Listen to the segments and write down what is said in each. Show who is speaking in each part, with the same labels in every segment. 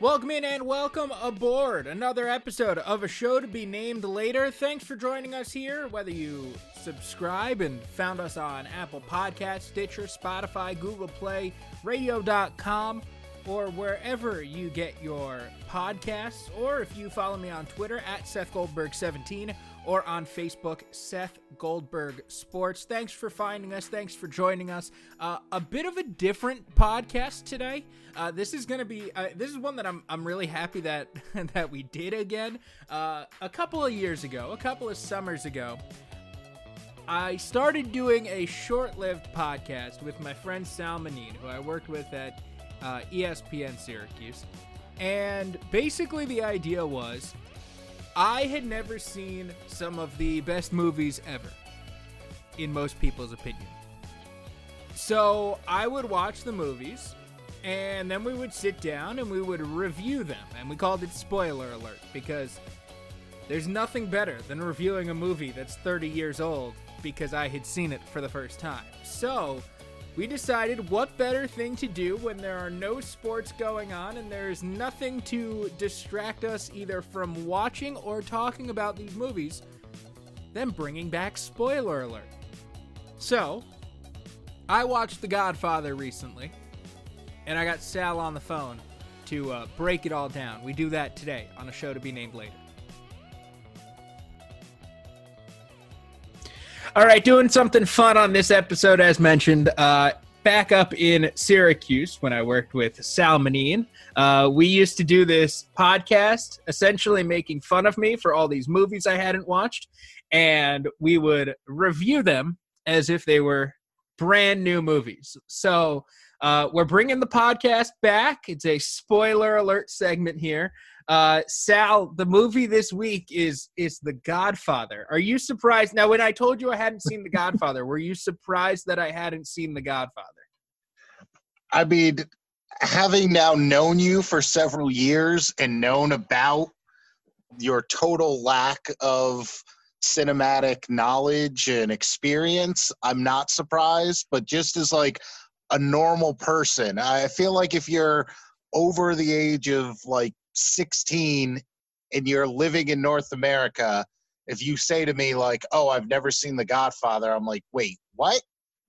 Speaker 1: Welcome in and welcome aboard another episode of a show to be named later. Thanks for joining us here, whether you subscribe and found us on Apple Podcasts, Stitcher, Spotify, Google Play, radio.com, or wherever you get your podcasts, or if you follow me on Twitter at Seth Goldberg17 or on Facebook, Seth Goldberg Sports. Thanks for finding us. Thanks for joining us. Uh, a bit of a different podcast today. Uh, this is going to be uh, this is one that I'm I'm really happy that that we did again. Uh, a couple of years ago, a couple of summers ago, I started doing a short-lived podcast with my friend Sal Manine, who I worked with at uh, ESPN Syracuse. And basically, the idea was I had never seen some of the best movies ever, in most people's opinion. So I would watch the movies, and then we would sit down and we would review them. And we called it spoiler alert because there's nothing better than reviewing a movie that's 30 years old because I had seen it for the first time. So we decided what better thing to do when there are no sports going on and there is nothing to distract us either from watching or talking about these movies than bringing back spoiler alert. So, I watched The Godfather recently, and I got Sal on the phone to uh, break it all down. We do that today on a show to be named later. All right, doing something fun on this episode, as mentioned. Uh, back up in Syracuse when I worked with Sal Manine. Uh, we used to do this podcast, essentially making fun of me for all these movies I hadn't watched, and we would review them as if they were brand new movies. So uh, we're bringing the podcast back. It's a spoiler alert segment here. Uh, Sal, the movie this week is is The Godfather. Are you surprised? Now, when I told you I hadn't seen The Godfather, were you surprised that I hadn't seen The Godfather?
Speaker 2: I mean, having now known you for several years and known about your total lack of cinematic knowledge and experience, I'm not surprised. But just as like a normal person, I feel like if you're over the age of like 16 and you're living in North America, if you say to me like, "Oh, I've never seen The Godfather," I'm like, "Wait, what?"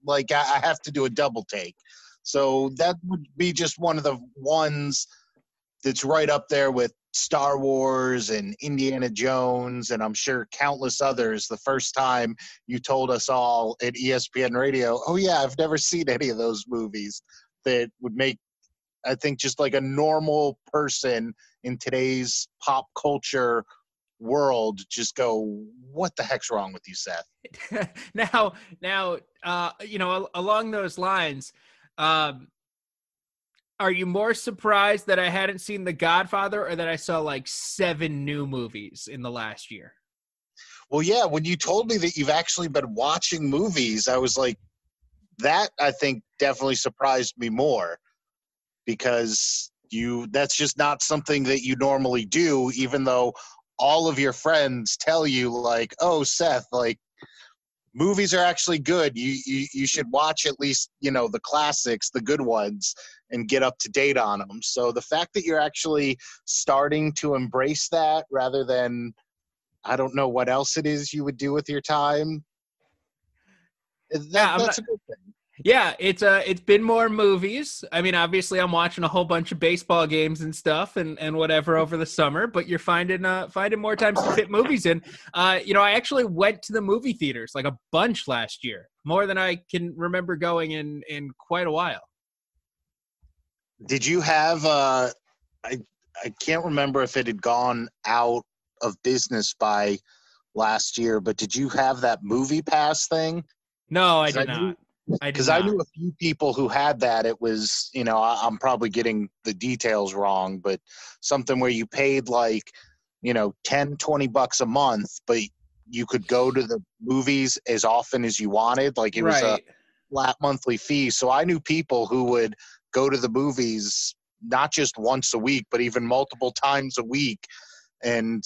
Speaker 2: Like I, I have to do a double take. So that would be just one of the ones that's right up there with Star Wars and Indiana Jones, and I'm sure countless others. The first time you told us all at ESPN Radio, oh, yeah, I've never seen any of those movies, that would make, I think, just like a normal person in today's pop culture world just go what the heck's wrong with you seth?
Speaker 1: Now now uh you know along those lines um are you more surprised that i hadn't seen the godfather or that i saw like seven new movies in the last year?
Speaker 2: Well yeah when you told me that you've actually been watching movies i was like that i think definitely surprised me more because you that's just not something that you normally do even though all of your friends tell you like oh seth like movies are actually good. You, you you should watch at least you know the classics the good ones and get up to date on them so the fact that you're actually starting to embrace that rather than i don't know what else it is you would do with your time eh, that, yeah, that's not, a good thing
Speaker 1: yeah, it's uh it's been more movies. I mean, obviously I'm watching a whole bunch of baseball games and stuff and, and whatever over the summer, but you're finding uh finding more times to fit movies in. Uh, you know, I actually went to the movie theaters like a bunch last year. More than I can remember going in in quite a while.
Speaker 2: Did you have uh I I can't remember if it had gone out of business by last year, but did you have that movie pass thing?
Speaker 1: No, I did I not. Knew,
Speaker 2: because I, I, knew a few people who had that. It was, you know, I, I'm probably getting the details wrong, but something where you paid like, you know, 10, 20 bucks a month, but you could go to the movies as often as you wanted. Like it was a flat monthly fee. So I knew people who would go to the movies not just once a week, but even multiple times a week. And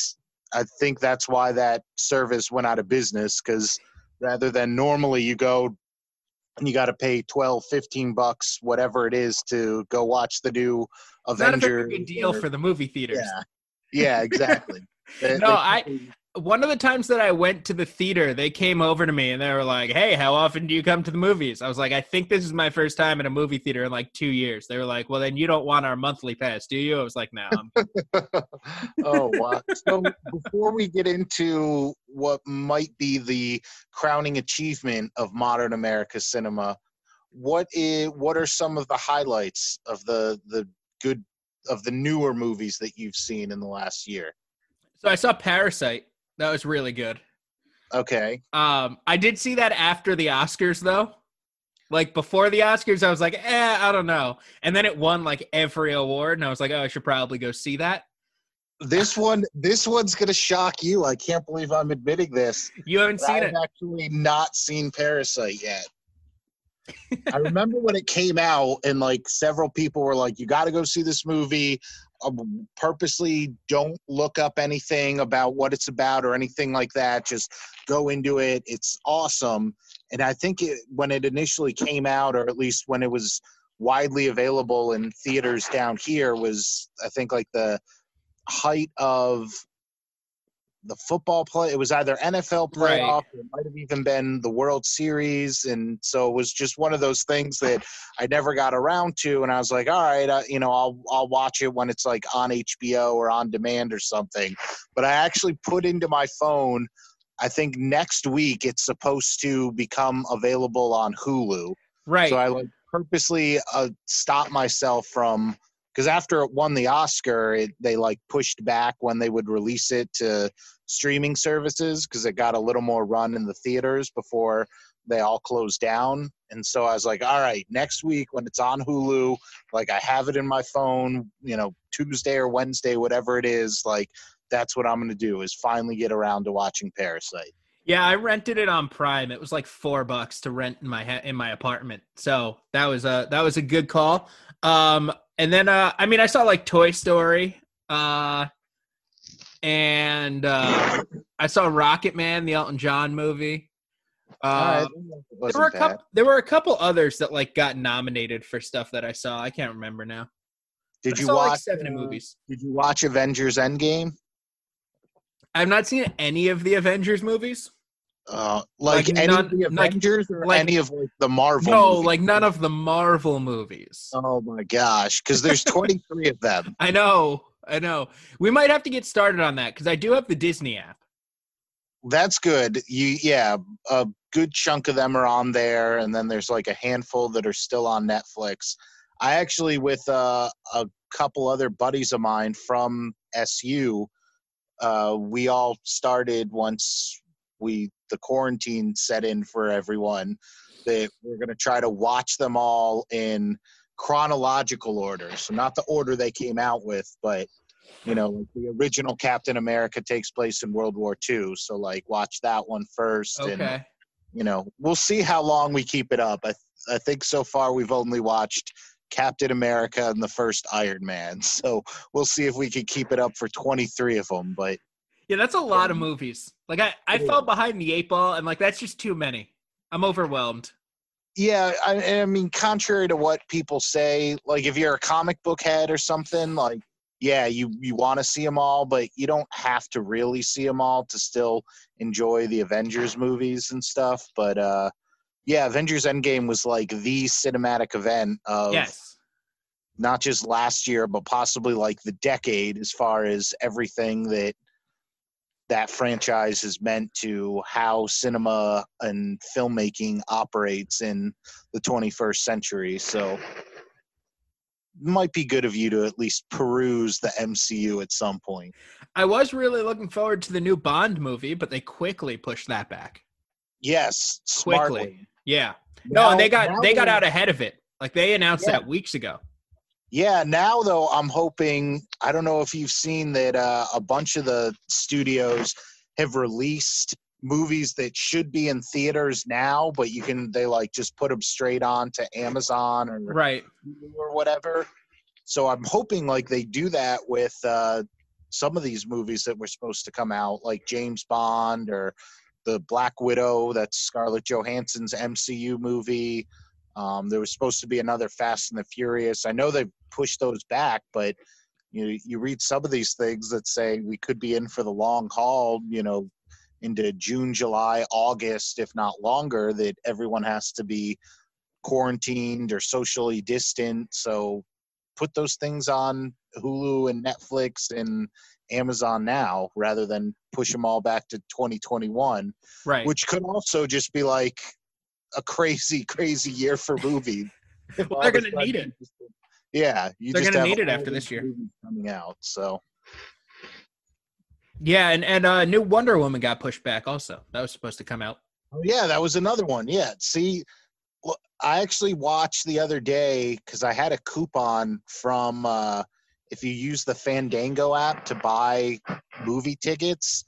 Speaker 2: I think that's why that service went out of business because rather than normally you go you got to pay 12 15 bucks whatever it is to go watch the new
Speaker 1: It's not a
Speaker 2: Avenger.
Speaker 1: very good deal
Speaker 2: or-
Speaker 1: for the movie theaters.
Speaker 2: Yeah, yeah, exactly. They-
Speaker 1: No,
Speaker 2: they-
Speaker 1: I- One of the times that I went to the theater, they came over to me and they were like, "Hey, how often do you come to the movies?" I was like, "I think this is my first time in a movie theater in like two years." They were like, "Well, then you don't want our monthly pass, do you?" I was like, "No."
Speaker 2: Oh wow! So before we get into what might be the crowning achievement of modern America cinema, what is what are some of the highlights of the the good of the newer movies that you've seen in the last year?
Speaker 1: So I saw Parasite. That was really good.
Speaker 2: Okay,
Speaker 1: Um, I did see that after the Oscars though. Like before the Oscars, I was like, eh, I don't know. And then it won like every award, and I was like, oh, I should probably go see that.
Speaker 2: this one this one's gonna shock you. I can't believe I'm admitting this.
Speaker 1: You haven't seen
Speaker 2: I've
Speaker 1: it.
Speaker 2: actually not seen Parasite yet. I remember when it came out, and like several people were like, "You got to go see this movie." Um, purposely don't look up anything about what it's about or anything like that. Just go into it. It's awesome. And I think it, when it initially came out, or at least when it was widely available in theaters down here, was I think like the height of the football play. It was either NFL playoff, or it might have even been the World Series, and so it was just one of those things that I never got around to. And I was like, all right, uh, you know, I'll I'll watch it when it's like on HBO or on demand or something. But I actually put into my phone. I think next week it's supposed to become available on Hulu.
Speaker 1: Right.
Speaker 2: So I like purposely uh, stopped myself from because after it won the Oscar, it, they like pushed back when they would release it to streaming services because it got a little more run in the theaters before they all closed down. And so I was like, all right, next week when it's on Hulu, like I have it in my phone, you know, Tuesday or Wednesday, whatever it is, like that's what I'm going to do is finally get around to watching Parasite.
Speaker 1: Yeah, I rented it on Prime. It was like four bucks to rent in my ha- in my apartment. So that was a that was a good call. Um, and then uh, I mean, I saw like Toy Story, uh, and uh, I saw Rocketman, the Elton John movie.
Speaker 2: All
Speaker 1: Uh,
Speaker 2: right,
Speaker 1: there were a
Speaker 2: bad.
Speaker 1: couple. There were a couple others that like got nominated for stuff that I saw. I can't remember now.
Speaker 2: Did
Speaker 1: I
Speaker 2: you
Speaker 1: saw,
Speaker 2: watch
Speaker 1: like seven
Speaker 2: uh,
Speaker 1: movies?
Speaker 2: Did you watch Avengers Endgame?
Speaker 1: I've not seen any of the Avengers movies.
Speaker 2: Uh, like,
Speaker 1: Like
Speaker 2: any
Speaker 1: none-
Speaker 2: of the
Speaker 1: like-
Speaker 2: Avengers or
Speaker 1: like-
Speaker 2: any of like the Marvel?
Speaker 1: No,
Speaker 2: movies?
Speaker 1: like none of the Marvel movies.
Speaker 2: Oh my gosh, because there's 23 of them.
Speaker 1: I know, I know. We might have to get started on that because I do have the Disney app.
Speaker 2: That's good. You yeah, a good chunk of them are on there, and then there's like a handful that are still on Netflix. I actually, with uh, a couple other buddies of mine from SU, uh, we all started once we the quarantine set in for everyone that we're going to try to watch them all in chronological order. So not the order they came out with, but you know, like the original Captain America takes place in World War II. So like watch that one first and
Speaker 1: Okay.
Speaker 2: you know, we'll see how long we keep it up. I I think so far we've only watched Captain America and the first Iron Man. So we'll see if we can keep it up for 23 of them, but
Speaker 1: Yeah, that's a lot of um, movies. Like I, I
Speaker 2: Yeah.
Speaker 1: fell behind the eight ball, and like that's just too many. I'm overwhelmed.
Speaker 2: Yeah, I, I mean, contrary to what people say, like if you're a comic book head or something, like yeah, you you want to see them all, but you don't have to really see them all to still enjoy the Avengers movies and stuff. But uh, yeah, Avengers Endgame was like the cinematic event of
Speaker 1: yes.
Speaker 2: not just last year, but possibly like the decade, as far as everything that that franchise has meant to how cinema and filmmaking operates in the 21st century. So, might be good of you to at least peruse the MCU at some point.
Speaker 1: I was really looking forward to the new Bond movie, but they quickly pushed that back.
Speaker 2: Yes,
Speaker 1: Quickly.
Speaker 2: smartly.
Speaker 1: Yeah. No, and they got they got out ahead of it. Like they announced
Speaker 2: Yeah.
Speaker 1: that weeks ago.
Speaker 2: Yeah, now though, I'm hoping. I don't know if you've seen that uh, a bunch of the studios have released movies that should be in theaters now, but you can they like just put them straight on to Amazon or
Speaker 1: Right.
Speaker 2: or whatever. So I'm hoping like they do that with uh, some of these movies that were supposed to come out, like James Bond or the Black Widow. That's Scarlett Johansson's MCU movie. Um, there was supposed to be another Fast and the Furious. I know they pushed those back, but you you read some of these things that say we could be in for the long haul. You know, into June, July, August, if not longer. That everyone has to be quarantined or socially distant. So put those things on Hulu and Netflix and Amazon now rather than push them all back to 2021.
Speaker 1: Right.
Speaker 2: Which could also just be like a crazy, crazy year for movies.
Speaker 1: well, they're going to need it.
Speaker 2: Yeah, you
Speaker 1: they're
Speaker 2: going
Speaker 1: to need it after this year
Speaker 2: coming out. So.
Speaker 1: Yeah, and and uh, new Wonder Woman got pushed back. Also, that was supposed to come out.
Speaker 2: Oh, yeah, that was another one. Yeah, see, I actually watched the other day because I had a coupon from uh, if you use the Fandango app to buy movie tickets,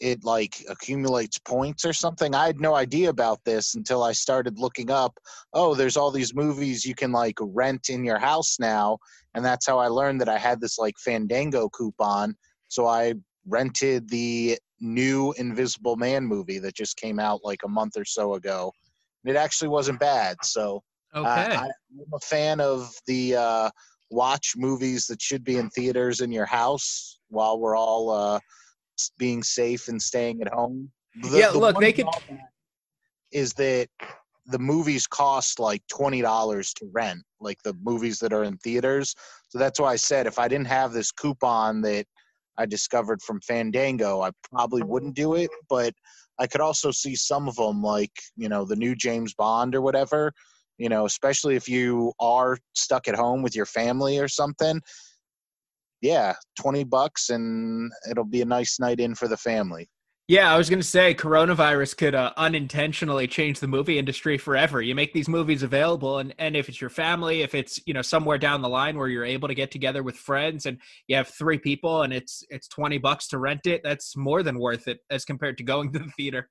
Speaker 2: it like accumulates points or something. I had no idea about this until I started looking up. Oh, there's all these movies you can like rent in your house now, and that's how I learned that I had this like Fandango coupon. So I rented the new Invisible Man movie that just came out like a month or so ago it actually wasn't bad. So
Speaker 1: okay.
Speaker 2: Uh, I'm a fan of the uh, watch movies that should be in theaters in your house while we're all uh, being safe and staying at home.
Speaker 1: The, yeah, the look, they could.
Speaker 2: Is that the movies cost like twenty dollars to rent, like the movies that are in theaters. So that's why I said if I didn't have this coupon that I discovered from Fandango, I probably wouldn't do it. But I could also see some of them, like you know, the new James Bond or whatever. You know, especially if you are stuck at home with your family or something. Yeah, twenty bucks, and it'll be a nice night in for the family.
Speaker 1: Yeah, I was going to say coronavirus could uh, unintentionally change the movie industry forever. You make these movies available and and if it's your family, if it's, you know, somewhere down the line where you're able to get together with friends and you have 3 people and it's it's 20 bucks to rent it, that's more than worth it as compared to going to the theater.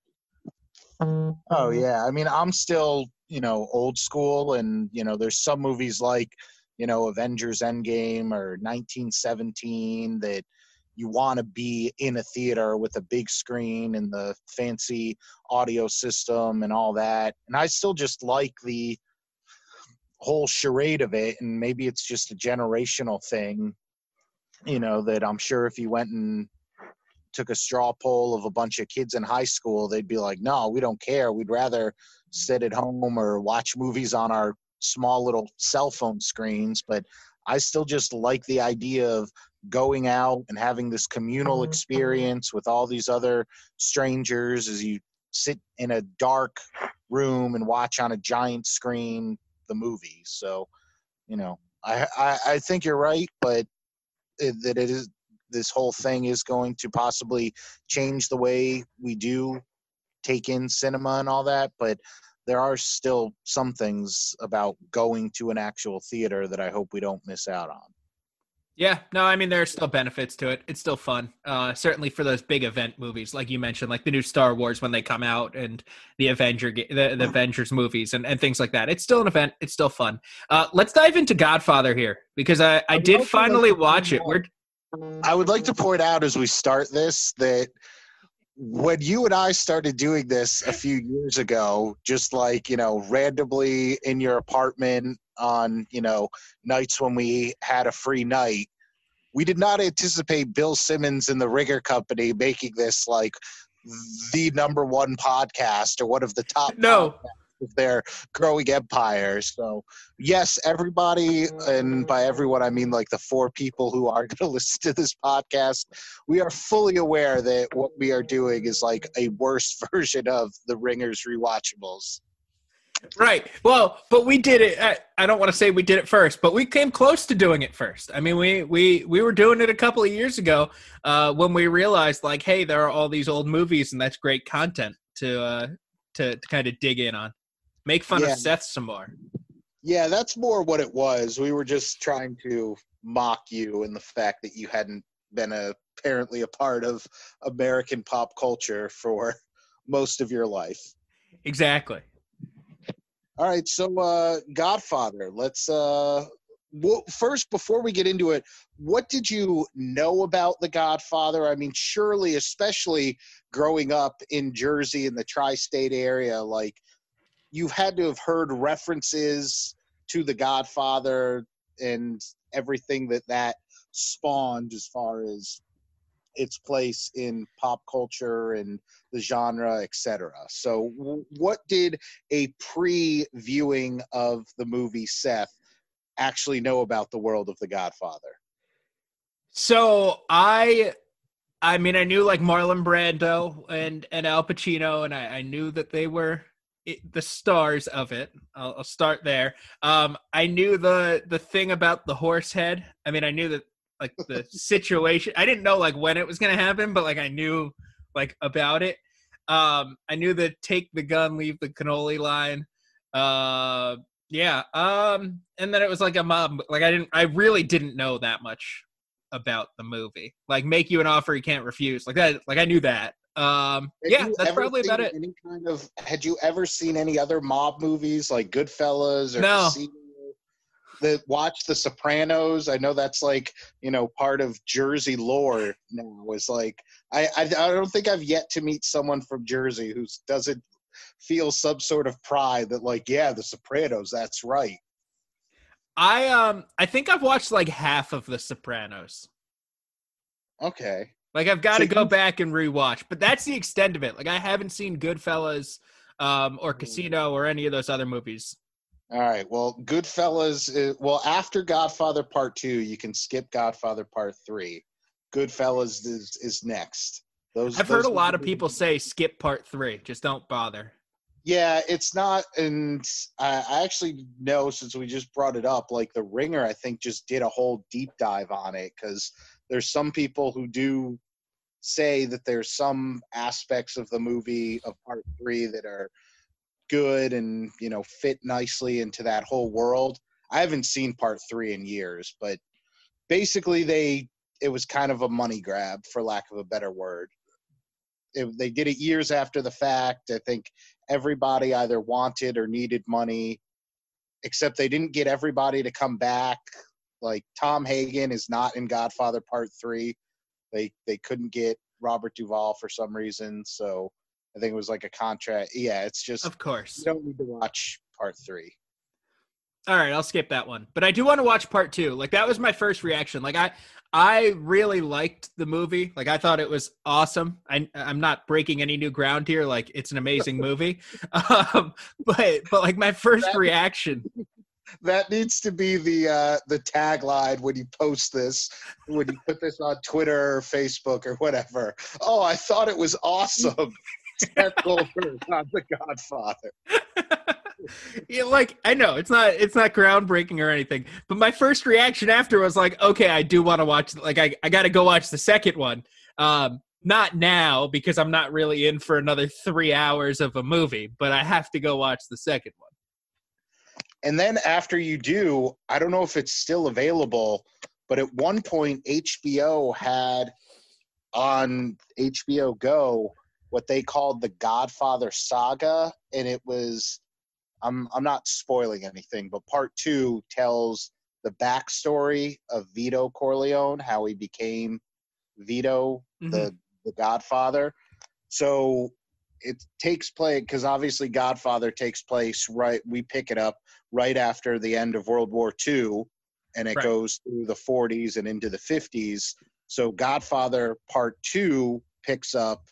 Speaker 2: Oh yeah, I mean, I'm still, you know, old school and, you know, there's some movies like, you know, Avengers Endgame or 1917 that you want to be in a theater with a big screen and the fancy audio system and all that. And I still just like the whole charade of it. And maybe it's just a generational thing, you know, that I'm sure if you went and took a straw poll of a bunch of kids in high school, they'd be like, no, we don't care. We'd rather sit at home or watch movies on our small little cell phone screens. But I still just like the idea of going out and having this communal mm-hmm. experience with all these other strangers as you sit in a dark room and watch on a giant screen the movie. So, you know, I I, I think you're right, but it, that it is this whole thing is going to possibly change the way we do take in cinema and all that, but there are still some things about going to an actual theater that I hope we don't miss out on.
Speaker 1: Yeah, no, I mean there are still benefits to it. It's still fun. Uh, certainly for those big event movies, like you mentioned, like the new Star Wars when they come out, and the Avenger, the, the Avengers movies, and, and things like that. It's still an event. It's still fun. Uh, let's dive into Godfather here because I, I did finally watch it. We're
Speaker 2: I would like to point out as we start this that when you and I started doing this a few years ago, just like, you know, randomly in your apartment on you know nights when we had a free night we did not anticipate bill simmons and the Ringer company making this like the number one podcast or one of the top
Speaker 1: no
Speaker 2: of their growing empire so yes everybody and by everyone i mean like the four people who are going to listen to this podcast we are fully aware that what we are doing is like a worse version of the ringers rewatchables
Speaker 1: Right. Well, but we did it. I, don't want to say we did it first, but we came close to doing it first. I mean, we we we were doing it a couple of years ago uh, when we realized, like, hey, there are all these old movies, and that's great content to uh, to to kind of dig in on, make fun yeah. of Seth some more.
Speaker 2: Yeah, that's more what it was. We were just trying to mock you and the fact that you hadn't been a, apparently a part of American pop culture for most of your life.
Speaker 1: Exactly.
Speaker 2: All right, so uh, Godfather. Let's uh, well, first before we get into it, what did you know about the Godfather? I mean, surely, especially growing up in Jersey in the tri-state area, like you had to have heard references to the Godfather and everything that that spawned as far as its place in pop culture and the genre, etc. So, what did a pre-viewing of the movie Seth actually know about the world of The Godfather?
Speaker 1: So I, I mean, I knew like Marlon Brando and and Al Pacino, and I, I knew that they were it, the stars of it. I'll, I'll start there. Um, I knew the the thing about the horse head. I mean, I knew that like the situation. I didn't know like when it was gonna happen, but like I knew like about it. Um, I knew the take the gun, leave the cannoli line. Uh, yeah. Um, and then it was like a mob. Like I didn't. I really didn't know that much about the movie. Like make you an offer you can't refuse. Like that. Like I knew that. Um, yeah, that's probably about it.
Speaker 2: Any kind of had you ever seen any other mob movies like Goodfellas or
Speaker 1: No.
Speaker 2: Casino? The watch The Sopranos. I know that's like you know part of Jersey lore now. Is like I, I I don't think I've yet to meet someone from Jersey who doesn't feel some sort of pride that like yeah The Sopranos. That's right.
Speaker 1: I um, I think I've watched like half of The Sopranos.
Speaker 2: Okay.
Speaker 1: Like I've got to go back and rewatch, but that's the extent of it. Like I haven't seen Goodfellas, um, or Casino or any of those other movies.
Speaker 2: All right. Well, Goodfellas. Is, well, after Godfather Part Two, you can skip Godfather Part Three. Goodfellas is is next. Those
Speaker 1: I've heard a
Speaker 2: those-
Speaker 1: lot of people say skip part three. Just don't bother.
Speaker 2: Yeah, it's not, and I, I actually know since we just brought it up, like the Ringer, I think just did a whole deep dive on it because there's some people who do say that there's some aspects of the movie of Part Three that are good and you know fit nicely into that whole world. I haven't seen Part Three in years, but basically they it was kind of a money grab for lack of a better word. It, they did it years after the fact. I think everybody either wanted or needed money, except they didn't get everybody to come back. Like Tom Hagen is not in Godfather Part Three. They they couldn't get Robert Duvall for some reason, so I think it was like a contract. Yeah, it's just
Speaker 1: Of course.
Speaker 2: you don't need to watch Part Three.
Speaker 1: All right, I'll skip that one. But I do want to watch part two. Like that was my first reaction. Like I I really liked the movie. Like I thought it was awesome. I I'm not breaking any new ground here. Like it's an amazing movie. Um but but like my first reaction.
Speaker 2: That needs to be the uh, the tagline when you post this, when you put this on Twitter or Facebook or whatever. Oh, I thought it was awesome. Seth Goldberg on The Godfather.
Speaker 1: yeah, like I know it's not it's not groundbreaking or anything, but my first reaction after was like, okay, I do want to watch. Like I I got to go watch the second one. Um, not now because I'm not really in for another three hours of a movie, but I have to go watch the second one.
Speaker 2: And then after you do, I don't know if it's still available, but at one point HBO had on HBO Go what they called the Godfather saga, and it was I'm I'm not spoiling anything, but part two tells the backstory of Vito Corleone, how he became Vito, the mm-hmm. the Godfather. So it takes place because obviously Godfather takes place right. We pick it up right after the end of World War II, and it
Speaker 1: Right.
Speaker 2: goes through the 40s and into the 50s. So Godfather Part Two picks up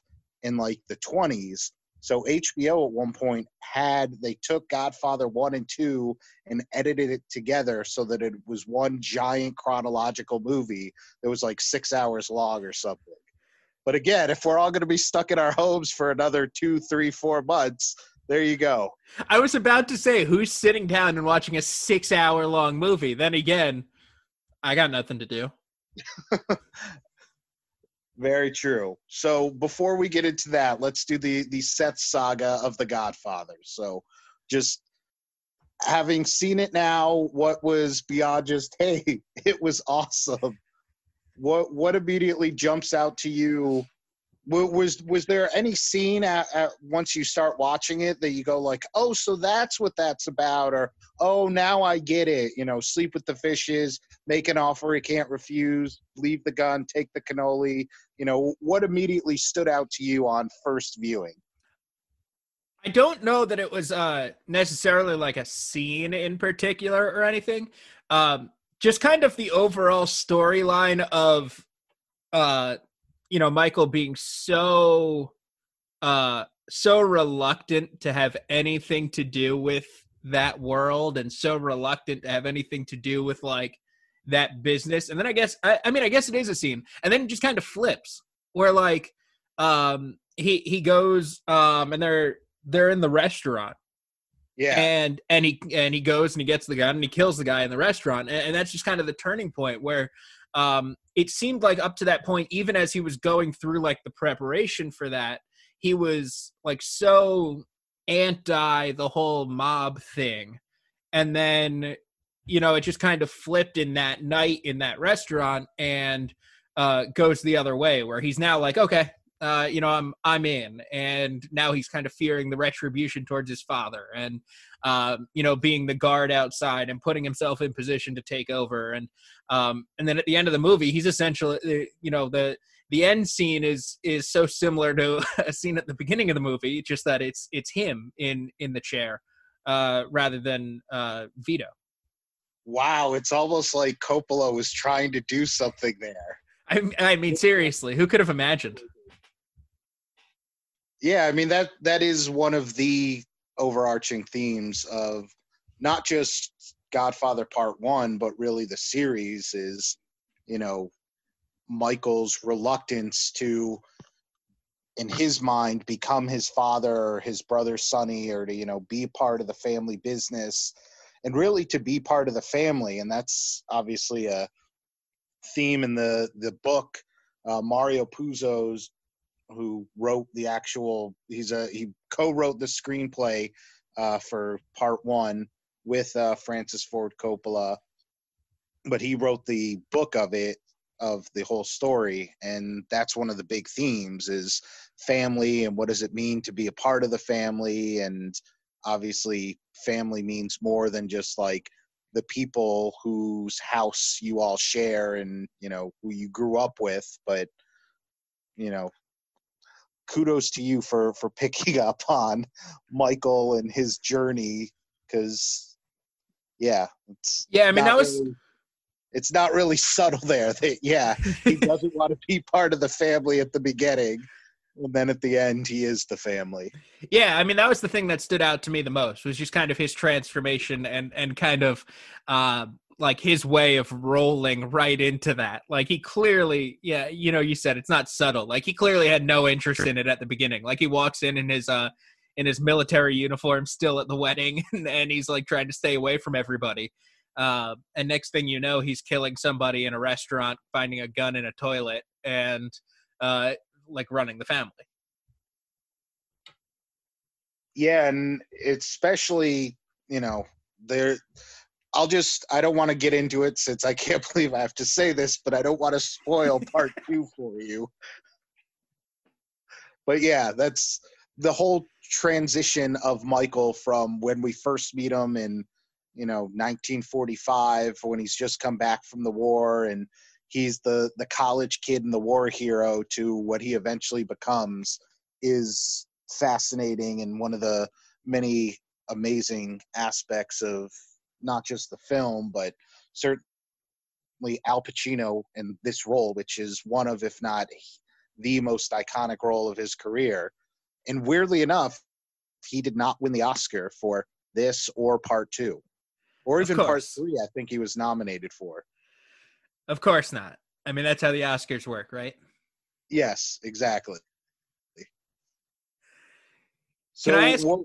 Speaker 2: in like the 20s. So HBO at one point had they took Godfather one and two and edited it together so that it was one giant chronological movie that was like six hours long or something. But again, if we're all going to be stuck in our homes for another two, three, four months, there you go.
Speaker 1: I was about to say, who's sitting down and watching a six hour long movie? Then again, I got nothing to do.
Speaker 2: Very true. So before we get into that, let's do the the Seth saga of the Godfather. So just having seen it now, what was beyond just hey, it was awesome. What what immediately jumps out to you? Was was there any scene at, at once you start watching it that you go like, oh, so that's what that's about, or oh, now I get it. You know, sleep with the fishes, make an offer he can't refuse, leave the gun, take the cannoli you know what immediately stood out to you on first viewing
Speaker 1: I don't know that it was uh, necessarily like a scene in particular or anything. Um, just kind of the overall storyline of, uh, you know, Michael being so, uh, so reluctant to have anything to do with that world and so reluctant to have anything to do with like that business. And then I guess, I, I mean, I guess it is a scene. And then it just kind of flips where like, um, he, he goes, um, and they're, they're in the restaurant
Speaker 2: Yeah.
Speaker 1: and and he and he goes and he gets the gun and he kills the guy in the restaurant and, and that's just kind of the turning point where um it seemed like up to that point even as he was going through like the preparation for that he was like so anti the whole mob thing and then you know it just kind of flipped in that night in that restaurant and uh goes the other way where he's now like okay uh, you know, I'm I'm in, and now he's kind of fearing the retribution towards his father, and um, you know, being the guard outside and putting himself in position to take over, and um, and then at the end of the movie, he's essentially, uh, you know, the the end scene is is so similar to a scene at the beginning of the movie, just that it's it's him in in the chair uh, rather than uh, Vito.
Speaker 2: wow, it's almost like Coppola was trying to do something there.
Speaker 1: I, I mean, seriously, who could have imagined?
Speaker 2: Yeah, I mean that that is one of the overarching themes of not just Godfather Part 1, but really the series is, you know, Michael's reluctance to in his mind become his father or his brother Sonny or to, you know, be part of the family business and really to be part of the family. And that's obviously a theme in the the book uh, Mario Puzo's who wrote the actual he's a he co-wrote the screenplay uh, for part one with uh, francis ford coppola. But he wrote the book of it of the whole story and that's one of the big themes is family and what does it mean to be a part of the family? And obviously family means more than just like the people whose house you all share and you know who you grew up with but you know kudos to you for for picking up on Michael and his journey because yeah it's
Speaker 1: Yeah, I mean that was
Speaker 2: really- it's not really subtle there that yeah he doesn't want to be part of the family at the beginning and then at the end he is the family.
Speaker 1: Yeah, I mean that was the thing that stood out to me the most was just kind of his transformation and and kind of uh, like his way of rolling right into that. Like he clearly, yeah, you know, you said it's not subtle. Like he clearly had no interest in it at the beginning. Like he walks in in his uh in his military uniform, still at the wedding, and, and he's like trying to stay away from everybody. Uh, and next thing you know, he's killing somebody in a restaurant, finding a gun in a toilet, and uh, like running the family.
Speaker 2: yeah and especially you know there i'll just i don't want to get into it since i can't believe i have to say this but i don't want to spoil part two for you. But yeah that's the whole transition of michael from when we first meet him in you know 1945 when he's just come back from the war and he's the the college kid and the war hero to what he eventually becomes is fascinating and one of the many amazing aspects of not just the film but certainly Al Pacino in this role which is one of if not the most iconic role of his career and weirdly enough he did not win the Oscar for this or part 2 or even part 3 I think he was nominated for
Speaker 1: Of course not. I mean that's how the Oscars work, right?
Speaker 2: yes exactly so
Speaker 1: Can I ask-
Speaker 2: what,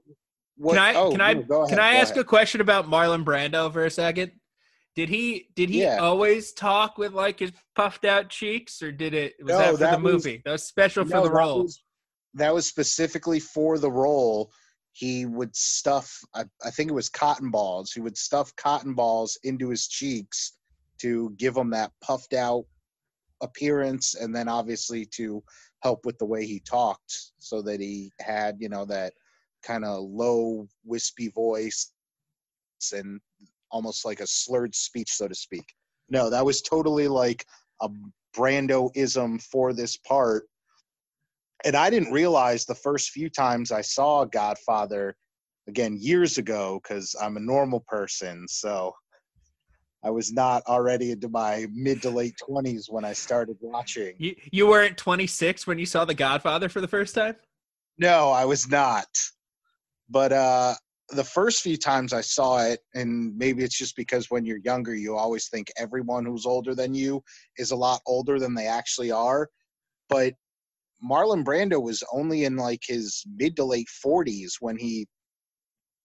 Speaker 2: what,
Speaker 1: can I
Speaker 2: oh,
Speaker 1: can I
Speaker 2: no, go
Speaker 1: can I ask
Speaker 2: ahead.
Speaker 1: a question about Marlon Brando for a second? Did he did he
Speaker 2: Yeah.
Speaker 1: always talk with like his puffed out cheeks, or did it was
Speaker 2: No,
Speaker 1: that for
Speaker 2: that
Speaker 1: the
Speaker 2: was-
Speaker 1: movie? that was special for
Speaker 2: No,
Speaker 1: the
Speaker 2: that
Speaker 1: role.
Speaker 2: was- that was specifically for the role. He would stuff, I, I think it was cotton balls. He would stuff cotton balls into his cheeks to give him that puffed out appearance, and then obviously to help with the way he talked, so that he had, you know, that kind of low, wispy voice and almost like a slurred speech, so to speak. No, that was totally like a Brando ism for this part and I didn't realize the first few times I saw Godfather, again years ago, because I'm a normal person, so I was not already into my mid to late twenties when I started watching.
Speaker 1: You you weren't 26 when you saw The Godfather for the first time?
Speaker 2: No, I was not. But uh the first few times I saw it, and maybe it's just because when you're younger, you always think everyone who's older than you is a lot older than they actually are. But Marlon Brando was only in like his mid to late 40s when he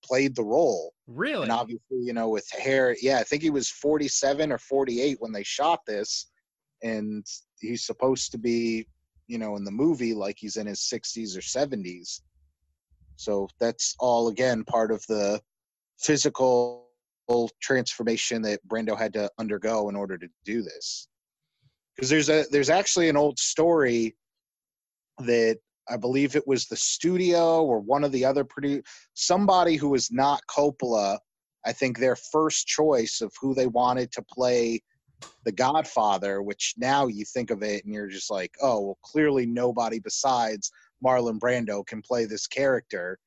Speaker 2: played the role.
Speaker 1: Really?
Speaker 2: And obviously, you know, with hair, yeah, I think he was 47 or 48 when they shot this. And he's supposed to be, you know, in the movie like he's in his 60s or 70s. So that's all, again, part of the physical transformation that Brando had to undergo in order to do this. Because there's a there's actually an old story that I believe it was the studio or one of the other produ somebody who was not Coppola. I think their first choice of who they wanted to play the Godfather, which now you think of it and you're just like, oh, well, clearly nobody besides Marlon Brando can play this character.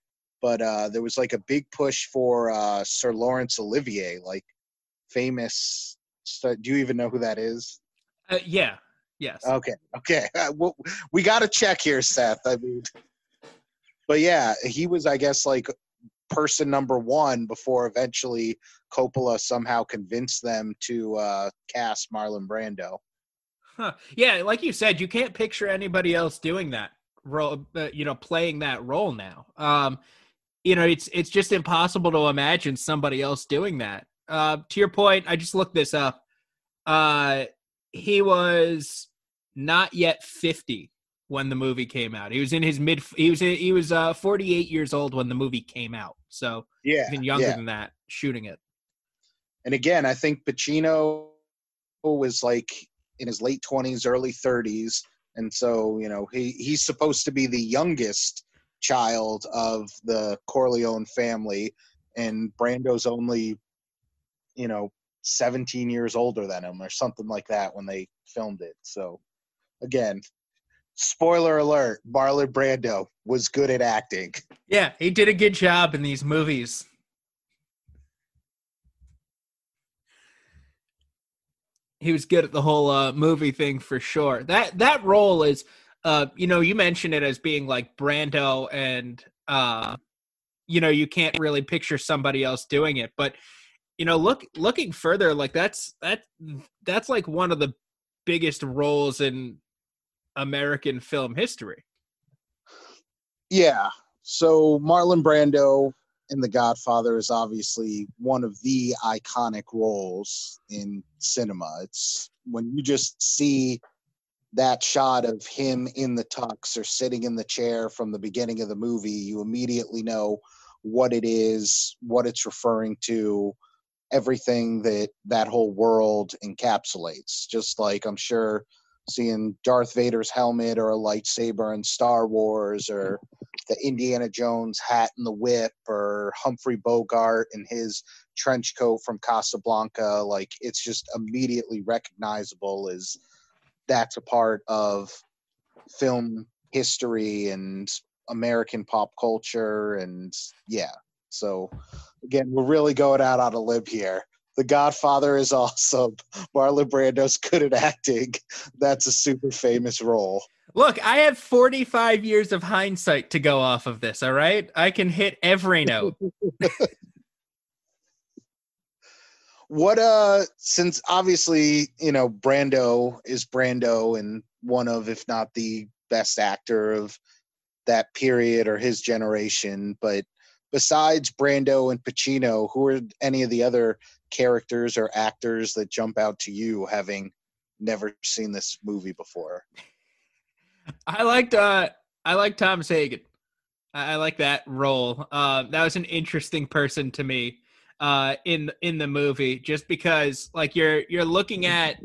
Speaker 2: But uh, there was like a big push for uh, Sir Laurence Olivier, like famous. Do you even know who that is?
Speaker 1: Uh, yeah, Yes.
Speaker 2: Okay. Okay. Uh, well, we got to check here, Seth. I mean, but yeah, he was, I guess, like person number one before eventually Coppola somehow convinced them to uh, cast Marlon Brando.
Speaker 1: Huh. Yeah, like you said, you can't picture anybody else doing that role. Uh, you know, playing that role now. Um, you know, it's it's just impossible to imagine somebody else doing that. Uh, to your point, I just looked this up. Uh, he was not yet 50 when the movie came out. He was in his mid he was he was uh 48 years old when the movie came out. So
Speaker 2: yeah,
Speaker 1: even younger
Speaker 2: yeah.
Speaker 1: than that shooting it.
Speaker 2: And again, I think Pacino was like in his late 20s, early 30s, and so, you know, he he's supposed to be the youngest child of the Corleone family and Brando's only you know 17 years older than him or something like that when they filmed it. So again, spoiler alert, Marlon Brando was good at acting.
Speaker 1: Yeah, he did a good job in these movies. He was good at the whole uh, movie thing for sure. That that role is, uh, you know, you mentioned it as being like Brando, and uh, you know, you can't really picture somebody else doing it. But you know, look looking further, like that's that that's like one of the biggest roles in American film history.
Speaker 2: Yeah. So Marlon Brando in The Godfather is obviously one of the iconic roles in cinema. It's when you just see that shot of him in the tux or sitting in the chair from the beginning of the movie, you immediately know what it is, what it's referring to, everything that that whole world encapsulates. Just like I'm sure seeing Darth Vader's helmet or a lightsaber in Star Wars or the Indiana Jones hat and the whip or Humphrey Bogart and his trench coat from Casablanca. Like it's just immediately recognizable as that's a part of film history and American pop culture and yeah. So again we're really going out on a limb here the Godfather is awesome. Marlon Brando's good at acting. That's a super famous role.
Speaker 1: Look, I have 45 years of hindsight to go off of this, all right? I can hit every note.
Speaker 2: what uh since obviously, you know, Brando is Brando and one of if not the best actor of that period or his generation, but besides Brando and Pacino, who are any of the other characters or actors that jump out to you having never seen this movie before?
Speaker 1: I liked uh I like Thomas Hagen. I, I like that role. Uh, that was an interesting person to me uh in in the movie just because like you're you're looking at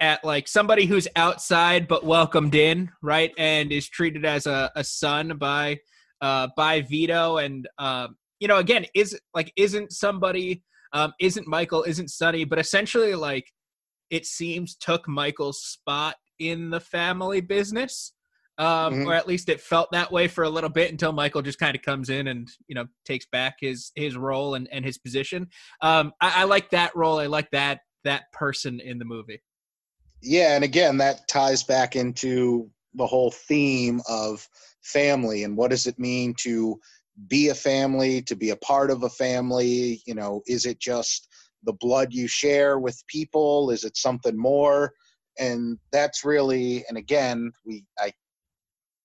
Speaker 1: at like somebody who's outside but welcomed in, right? And is treated as a, a son by uh by Vito and uh, you know again is like isn't somebody um, isn't Michael, isn't Sonny, but essentially, like, it seems took Michael's spot in the family business. um,
Speaker 2: Mhm.
Speaker 1: or at least it felt that way for a little bit until Michael just kind of comes in and you know takes back his his role and, and his position. Um, I, I like that role. I like that that person in the movie.
Speaker 2: Yeah, and again, that ties back into the whole theme of family and what does it mean to be a family, to be a part of a family? You know, is it just the blood you share with people? Is it something more? And that's really, and again, we, I,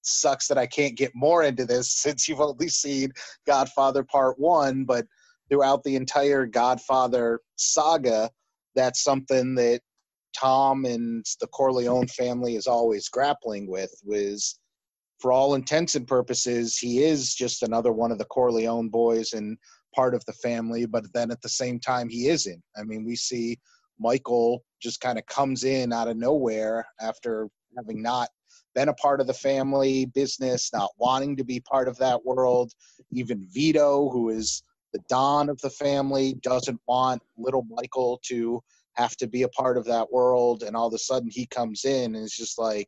Speaker 2: sucks that I can't get more into this since you've only seen Godfather Part One, but throughout the entire Godfather saga, that's something that Tom and the Corleone family is always grappling with was for all intents and purposes he is just another one of the Corleone boys and part of the family but then at the same time he isn't. I mean we see Michael just kind of comes in out of nowhere after having not been a part of the family business, not wanting to be part of that world. Even Vito, who is the Don of the family, doesn't want little Michael to have to be a part of that world and all of a sudden he comes in and it's just like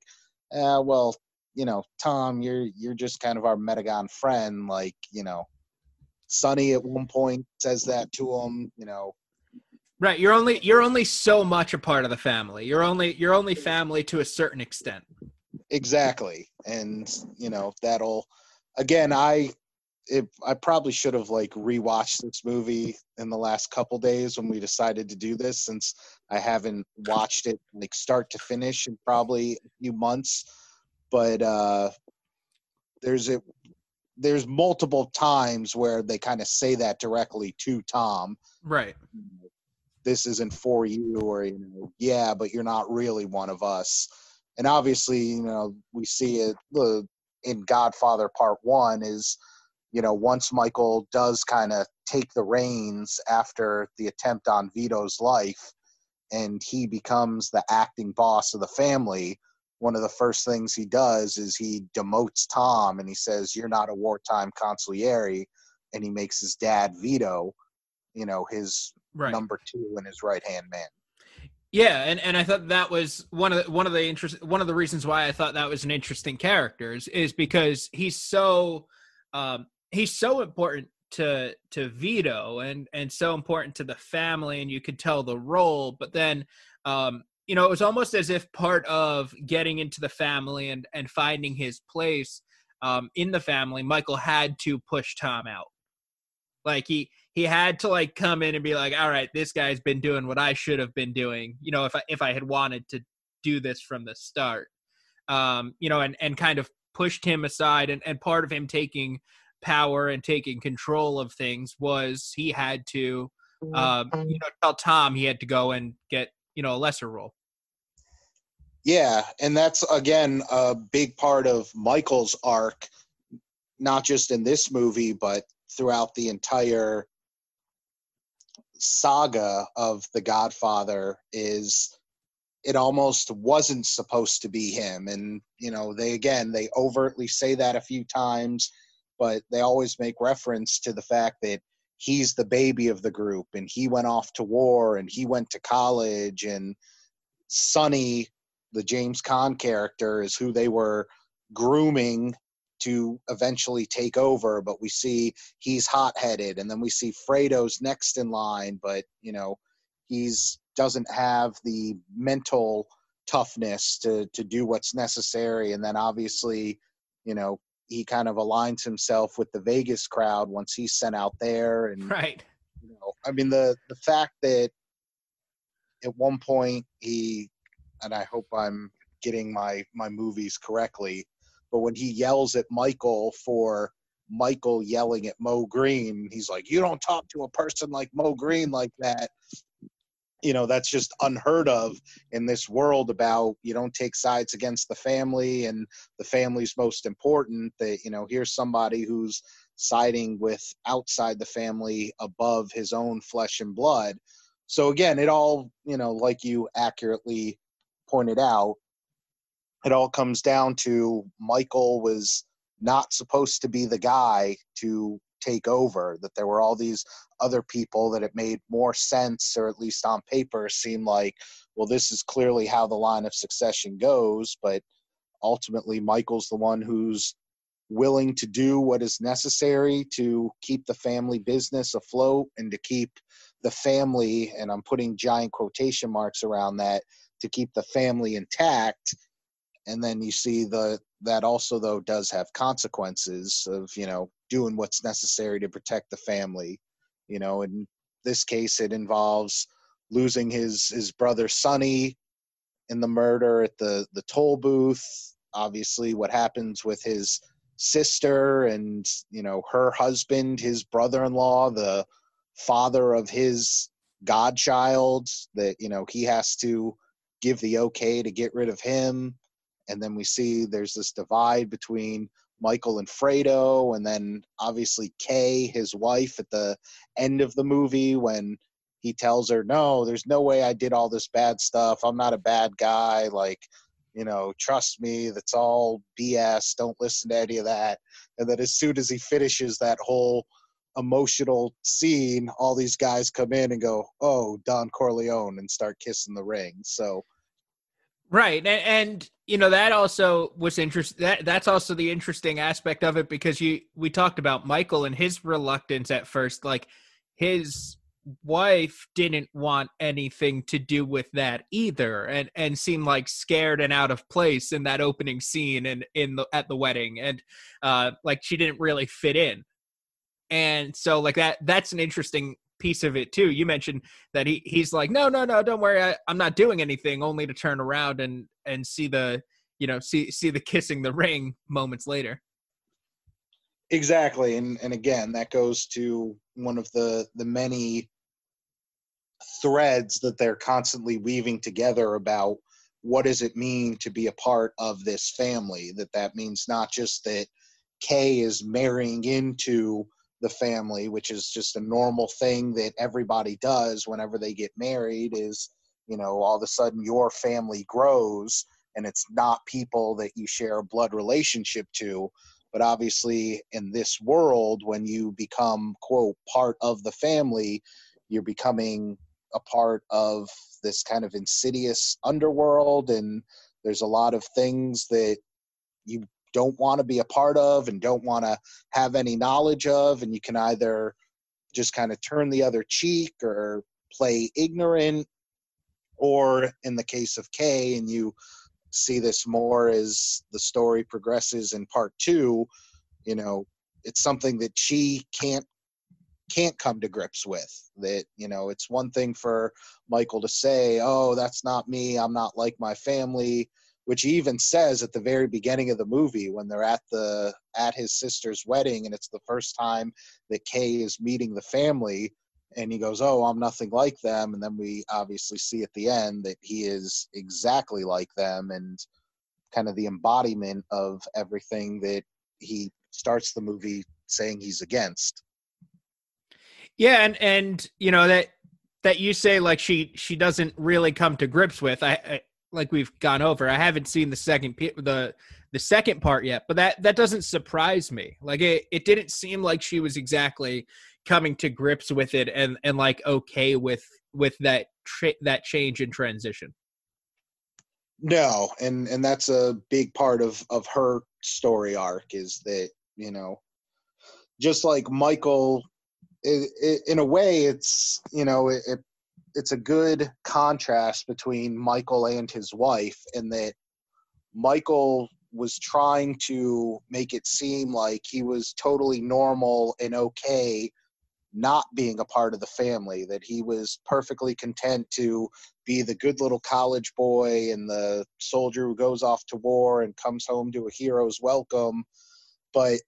Speaker 2: eh, well you know tom you're you're just kind of our metagon friend like you know sonny at one point says that to him you know
Speaker 1: Right. You're only you're only so much a part of the family. You're only you're only family to a certain extent.
Speaker 2: exactly and you know that'll again i it, i probably should have like rewatched this movie in the last couple days when we decided to do this since i haven't watched it like start to finish in probably a few months but uh there's a there's multiple times where they kind of say that directly to tom
Speaker 1: Right.
Speaker 2: this isn't for you or you know yeah but you're not really one of us and obviously you know we see it in godfather part one is you know once michael does kind of take the reins after the attempt on vito's life and he becomes the acting boss of the family one of the first things he does is he demotes tom and he says you're not a wartime consigliere and he makes his dad Vito, you know his
Speaker 1: Right.
Speaker 2: number two and his right hand man.
Speaker 1: Yeah, and, and I thought that was one of the, one of the interest one of the reasons why I thought that was an interesting character is, is because he's so um, he's so important to to Vito and and so important to the family and you could tell the role, but then um, you know it was almost as if part of getting into the family and and finding his place um, in the family, Michael had to push Tom out. Like he he had to like come in and be like, all right, this guy's been doing what I should have been doing. You know, if I if I had wanted to do this from the start, um, you know, and and kind of pushed him aside. And and part of him taking power and taking control of things was he had to, um, you know, tell Tom he had to go and get you know a lesser role.
Speaker 2: Yeah, and that's again a big part of Michael's arc, not just in this movie, but throughout the entire saga of The Godfather is it almost wasn't supposed to be him and you know they again they overtly say that a few times but they always make reference to the fact that he's the baby of the group and he went off to war and he went to college and Sonny the James Caan character is who they were grooming to eventually take over but we see he's hot-headed and then we see Fredo's next in line but you know he's doesn't have the mental toughness to to do what's necessary and then obviously you know he kind of aligns himself with the Vegas crowd once he's sent out there and
Speaker 1: Right.
Speaker 2: you know i mean the the fact that at one point he and i hope i'm getting my my movies correctly but when he yells at michael for michael yelling at Moe Greene he's like you don't talk to a person like Moe Greene like that you know that's just unheard of in this world about you don't take sides against the family and the family's most important that you know here's somebody who's siding with outside the family above his own flesh and blood. So again it all you know like you accurately pointed out it all comes down to michael was not supposed to be the guy to take over that there were all these other people that it made more sense or at least on paper seem like well this is clearly how the line of succession goes but ultimately Michael's the one who's willing to do what is necessary to keep the family business afloat and to keep the family and I'm putting giant quotation marks around that to keep the family intact and then you see the that also though does have consequences of you know doing what's necessary to protect the family you know in this case it involves losing his his brother sonny in the murder at the the toll booth. Obviously what happens with his sister and you know her husband his brother-in-law the father of his godchild that you know he has to give the okay to get rid of him and then we see there's this divide between Michael and Fredo, and then obviously Kay, his wife, at the end of the movie when he tells her, "No, there's no way I did all this bad stuff. I'm not a bad guy. Like, you know, trust me. That's all BS. Don't listen to any of that." And then as soon as he finishes that whole emotional scene, all these guys come in and go, "Oh, Don Corleone," and start kissing the ring. So
Speaker 1: Right, and, and, you know that also was interesting. That that's also the interesting aspect of it because you we talked about Michael and his reluctance at first. Like his wife didn't want anything to do with that either, and and seemed like scared and out of place in that opening scene and in the at the wedding, and uh, like she didn't really fit in. And so like that that's an interesting piece of it too. You mentioned that he he's like, no, no, no, don't worry, I, I'm not doing anything, only to turn around and and see the you know see see the kissing the ring moments later.
Speaker 2: Exactly, and and again, that goes to one of the the many threads that they're constantly weaving together about what does it mean to be a part of this family that that means not just that kay is marrying into the family, which is just a normal thing that everybody does whenever they get married, is, you know, all of a sudden your family grows and it's not people that you share a blood relationship to. But obviously, in this world, when you become, quote, part of the family, you're becoming a part of this kind of insidious underworld. And there's a lot of things that you don't want to be a part of and don't want to have any knowledge of and you can either just kind of turn the other cheek or play ignorant or in the case of Kay and you see this more as the story progresses in part 2 you know it's something that she can't can't come to grips with that you know it's one thing for Michael to say oh that's not me. I'm not like my family which he even says at the very beginning of the movie when they're at the at his sister's wedding and it's the first time that Kay is meeting the family and he goes oh I'm nothing like them. And then we obviously see at the end that he is exactly like them and kind of the embodiment of everything that he starts the movie saying he's against.
Speaker 1: Yeah and and you know that that you say like she she doesn't really come to grips with I, I like we've gone over. I haven't seen the second the the second part yet, but that that doesn't surprise me. Like it it didn't seem like she was exactly coming to grips with it and and like okay with with that that change in transition.
Speaker 2: No, and and that's a big part of of her story arc is that you know, just like Michael, it, it, in a way, it's you know it, it it's a good contrast between Michael and his wife in that Michael was trying to make it seem like he was totally normal and okay not being a part of the family that he was perfectly content to be the good little college boy and the soldier who goes off to war and comes home to a hero's welcome. But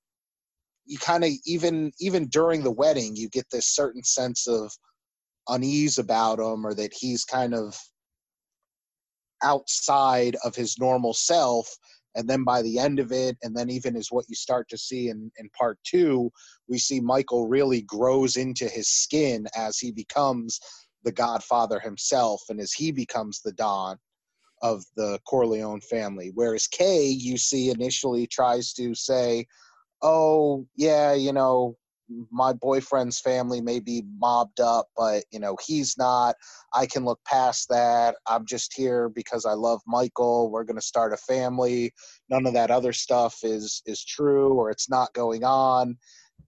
Speaker 2: you kind of even even during the wedding you get this certain sense of unease about him or that he's kind of outside of his normal self. And then by the end of it and then even is what you start to see in, in part two we see michael really grows into his skin as he becomes the godfather himself and as he becomes the don of the corleone family. Whereas kay you see initially tries to say oh yeah you know my boyfriend's family may be mobbed up, but you know he's not. I can look past that. I'm just here because I love Michael. We're going to start a family. None of that other stuff is is true or it's not going on.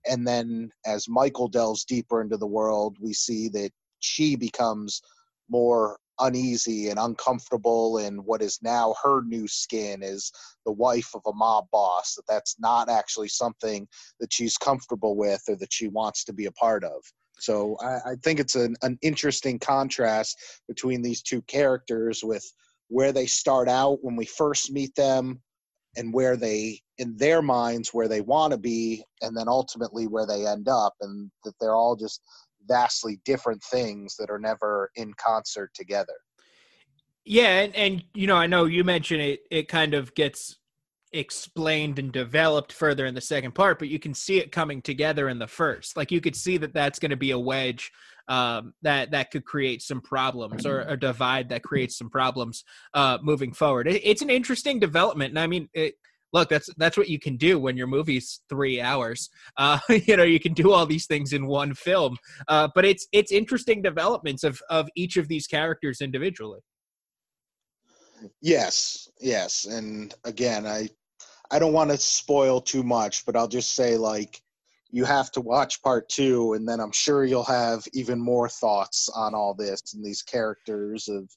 Speaker 2: And then as Michael delves deeper into the world, we see that she becomes more uneasy and uncomfortable in what is now her new skin as the wife of a mob boss that that's not actually something that she's comfortable with or that she wants to be a part of. So i, I think it's an, an interesting contrast between these two characters with where they start out when we first meet them and where they in their minds where they want to be and then ultimately where they end up and that they're all just vastly different things that are never in concert together.
Speaker 1: Yeah, and, and you know, I know you mentioned it it kind of gets explained and developed further in the second part, but you can see it coming together in the first. Like you could see that that's going to be a wedge um, that that could create some problems or a divide that creates some problems uh, moving forward. It, it's an interesting development, and I mean, it, look that's that's what you can do when your movie's three hours. Uh, you know you can do all these things in one film. Uh, but it's it's interesting developments of of each of these characters individually.
Speaker 2: Yes yes. And again i i don't want to spoil too much but i'll just say like you have to watch part two and then i'm sure you'll have even more thoughts on all this and these characters of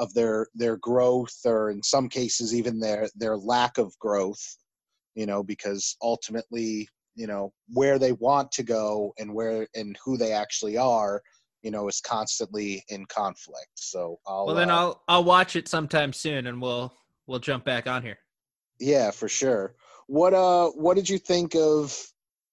Speaker 2: of their their growth or in some cases even their their lack of growth you know because ultimately you know where they want to go and where and who they actually are you know is constantly in conflict. So
Speaker 1: I'll, well then uh, i'll i'll watch it sometime soon and we'll we'll jump back on here.
Speaker 2: Yeah for sure. What uh what did you think of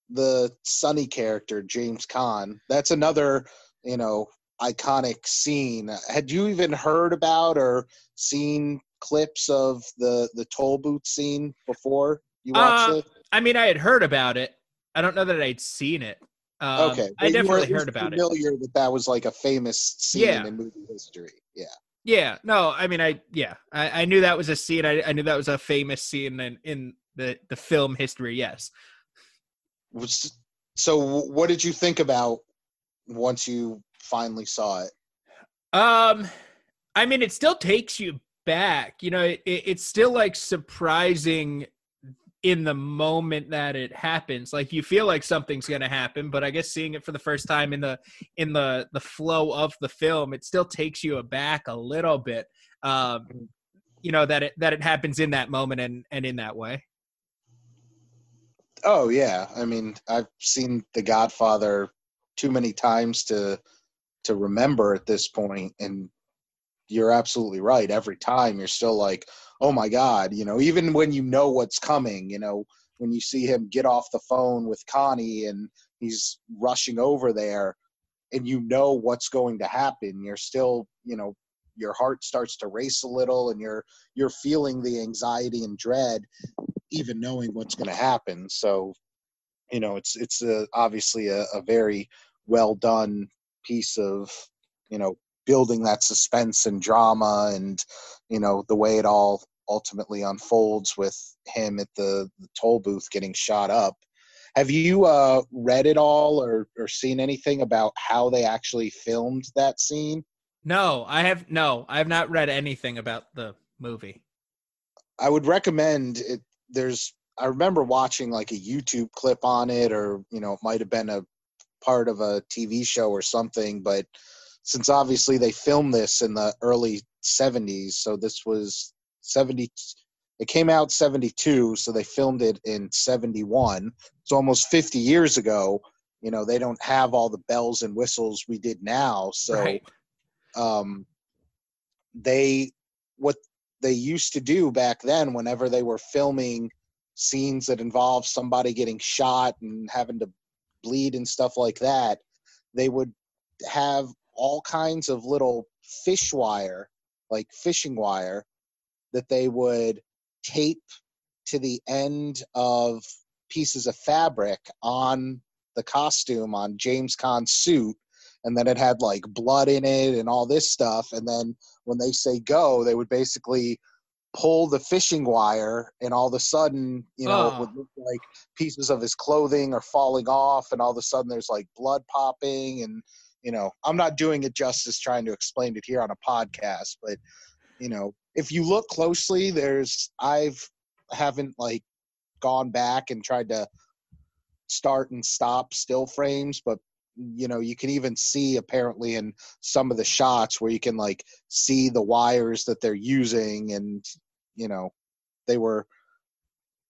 Speaker 2: the Sonny character james Caan? That's another you know iconic scene. Had you even heard about or seen clips of the the toll booth scene before you watched uh, it?
Speaker 1: I mean, I had heard about it. I don't know that I'd seen it. Um, okay, I definitely heard about
Speaker 2: familiar it. Familiar that that was like a famous scene yeah. in movie history. Yeah.
Speaker 1: Yeah. No, I mean, I yeah, I, I knew that was a scene. I, I knew that was a famous scene in in the the film history. Yes.
Speaker 2: So, what did you think about once you finally saw it?
Speaker 1: Um, I mean, it still takes you back. You know, it, it's still like surprising in the moment that it happens like you feel like something's going to happen but i guess seeing it for the first time in the in the the flow of the film it still takes you aback a little bit um you know that it that it happens in that moment and and in that way
Speaker 2: oh yeah i mean i've seen the godfather too many times to to remember at this point and you're absolutely right. Every time you're still like oh my god you know even when you know what's coming you know when you see him get off the phone with connie and he's rushing over there and you know what's going to happen you're still you know your heart starts to race a little and you're you're feeling the anxiety and dread even knowing what's going to happen. So you know it's it's a, obviously a, a very well done piece of you know building that suspense and drama and you know the way it all ultimately unfolds with him at the, the toll booth getting shot up. Have you uh, read it all or, or seen anything about how they actually filmed that scene?
Speaker 1: No i have no i have not read anything about the movie.
Speaker 2: I would recommend it there's i remember watching like a youtube clip on it or you know it might have been a part of a TV show or something, but since obviously they filmed this in the early 70s, so this was 70 it came out 72, so they filmed it in 71. It's almost 50 years ago. You know, they don't have all the bells and whistles we did now. So right. um they what they used to do back then whenever they were filming scenes that involved somebody getting shot and having to bleed and stuff like that, they would have all kinds of little fish wire, like fishing wire, that they would tape to the end of pieces of fabric on the costume on James Caan's suit. And then it had like blood in it and all this stuff. And then when they say go, they would basically pull the fishing wire and all of a sudden you know it
Speaker 1: Oh.
Speaker 2: would ah. look like pieces of his clothing are falling off and all of a sudden there's like blood popping and you know i'm not doing it justice trying to explain it here on a podcast but you know if you look closely there's i've haven't like gone back and tried to start and stop still frames but you know you can even see apparently in some of the shots where you can like see the wires that they're using and you know they were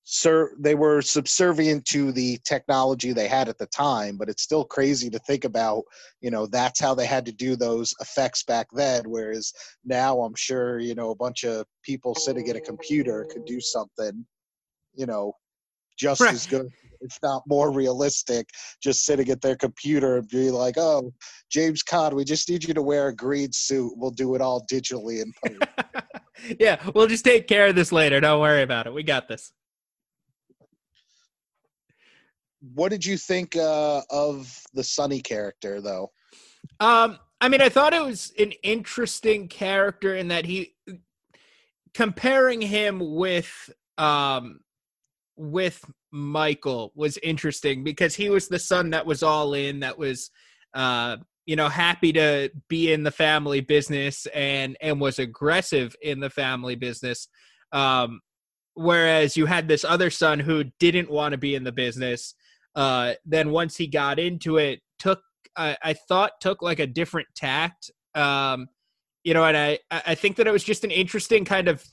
Speaker 2: sir they were subservient to the technology they had at the time but it's still crazy to think about you know that's how they had to do those effects back then whereas now i'm sure you know a bunch of people sitting at a computer could do something you know just
Speaker 1: Right.
Speaker 2: as good if not more realistic just sitting at their computer and be like oh James Caan we just need you to wear a green suit we'll do it all digitally in post
Speaker 1: yeah, we'll just take care of this later. Don't worry about it. We got this.
Speaker 2: what did you think uh, of the Sonny character, though?
Speaker 1: Um, I mean, I thought it was an interesting character in that he comparing him with um with Michael was interesting because he was the son that was all in, that was uh you know happy to be in the family business and and was aggressive in the family business. Um whereas you had this other son who didn't want to be in the business uh then once he got into it took I, I thought took like a different tact. Um, you know, and I I think that it was just an interesting kind of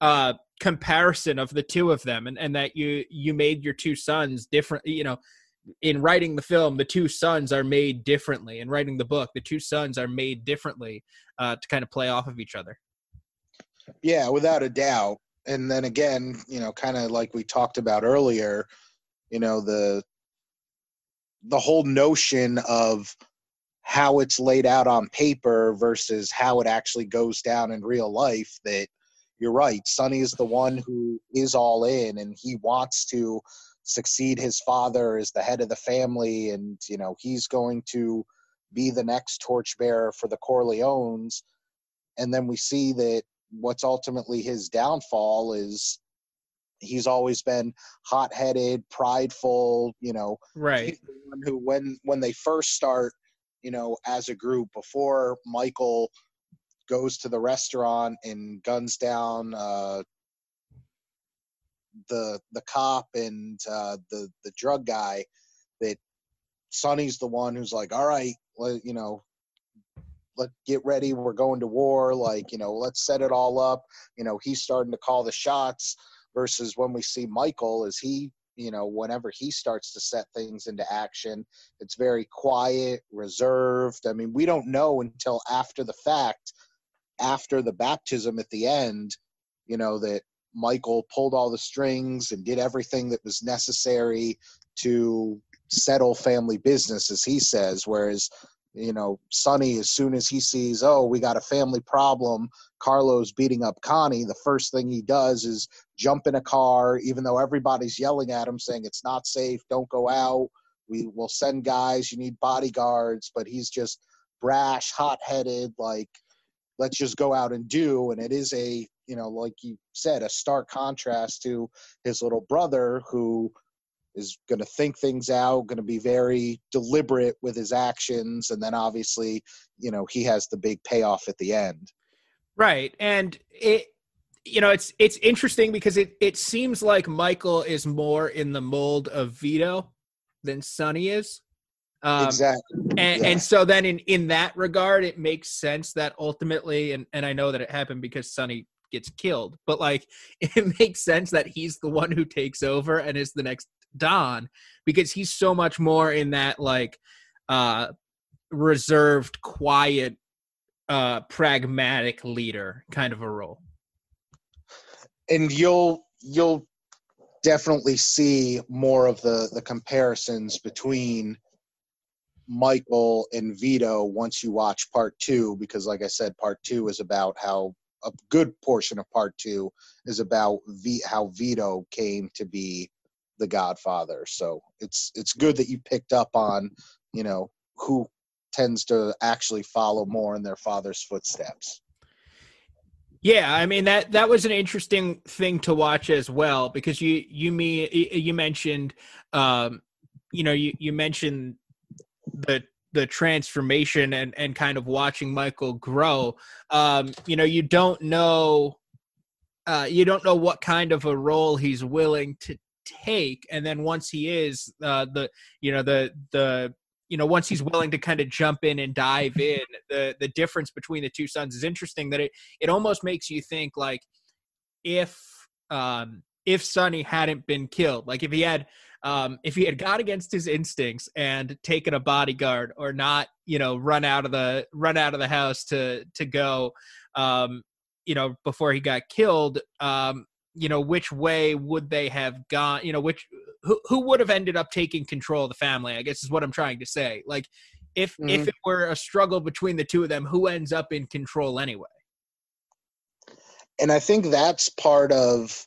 Speaker 1: uh comparison of the two of them, and and that you you made your two sons different. You know, in writing the film, the two sons are made differently. In writing the book, the two sons are made differently uh, to kind of play off of each other.
Speaker 2: Yeah, without a doubt. And then again, you know, kind of like we talked about earlier, you know, the the whole notion of how it's laid out on paper versus how it actually goes down in real life that you're right. Sonny is the one who is all in and he wants to succeed his father as the head of the family and you know he's going to be the next torchbearer for the Corleones and then we see that what's ultimately his downfall is he's always been hot-headed prideful you know
Speaker 1: Right.
Speaker 2: he's the one who when when they first start you know as a group before michael goes to the restaurant and guns down uh the the cop and uh the the drug guy that sonny's the one who's like all right let, you know let get ready. We're going to war. Like you know let's set it all up. You know he's starting to call the shots versus when we see michael is he you know whenever he starts to set things into action it's very quiet reserved. I mean we don't know until after the fact after the baptism at the end you know that michael pulled all the strings and did everything that was necessary to settle family business as he says whereas you know sonny as soon as he sees oh we got a family problem carlo's beating up connie the first thing he does is jump in a car even though everybody's yelling at him saying it's not safe don't go out. We will send guys. You need bodyguards. But he's just brash hot-headed like let's just go out and do and it is a you know like you said a stark contrast to his little brother who is going to think things out going to be very deliberate with his actions and then obviously you know he has the big payoff at the end
Speaker 1: Right. And it you know, it's it's interesting because it it seems like Michael is more in the mold of Vito than Sonny is. Um,
Speaker 2: exactly
Speaker 1: and,
Speaker 2: Yeah.
Speaker 1: and so then in in that regard it makes sense that ultimately and and i know that it happened because sonny gets killed but like it makes sense that he's the one who takes over and is the next don because he's so much more in that like uh reserved quiet uh pragmatic leader kind of a role
Speaker 2: and you'll you'll definitely see more of the the comparisons between Michael and Vito once you watch part two, because like I said, part two is about how a good portion of part two is about v, how Vito came to be the Godfather. So it's it's good that you picked up on, you know, who tends to actually follow more in their father's footsteps.
Speaker 1: Yeah, I mean that that was an interesting thing to watch as well because you you me you mentioned um you know you you mentioned the the transformation and and kind of watching Michael grow. Um you know you don't know uh you don't know what kind of a role he's willing to take and then once he is uh the you know the the you know once he's willing to kind of jump in and dive in the the difference between the two sons is interesting that it it almost makes you think like if um if Sonny hadn't been killed like if he had um if he had got against his instincts and taken a bodyguard or not you know run out of the run out of the house to to go um you know before he got killed um you know which way would they have gone you know which who who would have ended up taking control of the family i guess is what i'm trying to say like if mm-hmm. if it were a struggle between the two of them who ends up in control anyway
Speaker 2: and i think that's part of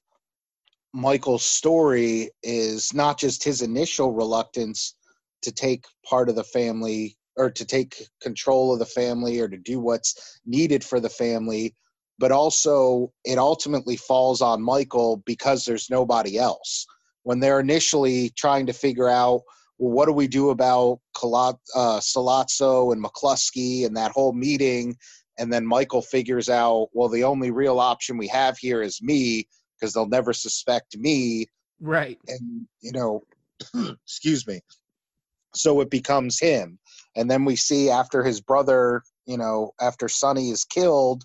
Speaker 2: michael's story is not just his initial reluctance to take part of the family or to take control of the family or to do what's needed for the family but also it ultimately falls on Michael because there's nobody else. When they're initially trying to figure out, well, what do we do about uh, Sollozzo and McCluskey and that whole meeting? And then Michael figures out, well, the only real option we have here is me because they'll never suspect me.
Speaker 1: Right.
Speaker 2: And, you know, excuse me. So it becomes him. And then we see after his brother, you know, after Sonny is killed,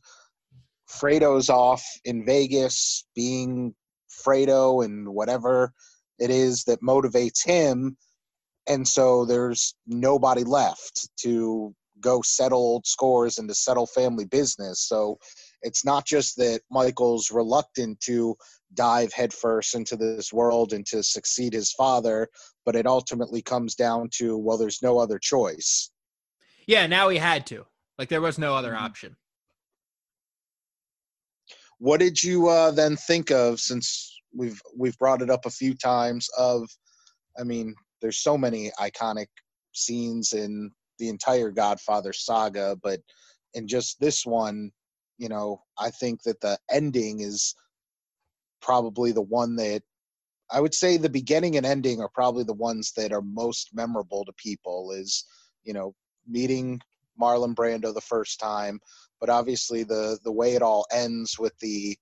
Speaker 2: Fredo's off in Vegas being Fredo and whatever it is that motivates him. And so there's nobody left to go settle old scores and to settle family business. So it's not just that Michael's reluctant to dive headfirst into this world and to succeed his father, but it ultimately comes down to, well, there's no other choice.
Speaker 1: Yeah, now he had to. Like there was no other mm-hmm. option.
Speaker 2: What did you uh, then think of since we've we've brought it up a few times? Of, I mean, there's so many iconic scenes in the entire Godfather saga, but in just this one, you know, I think that the ending is probably the one that I would say the beginning and ending are probably the ones that are most memorable to people. Is you know meeting Marlon Brando the first time, but obviously the the way it all ends with the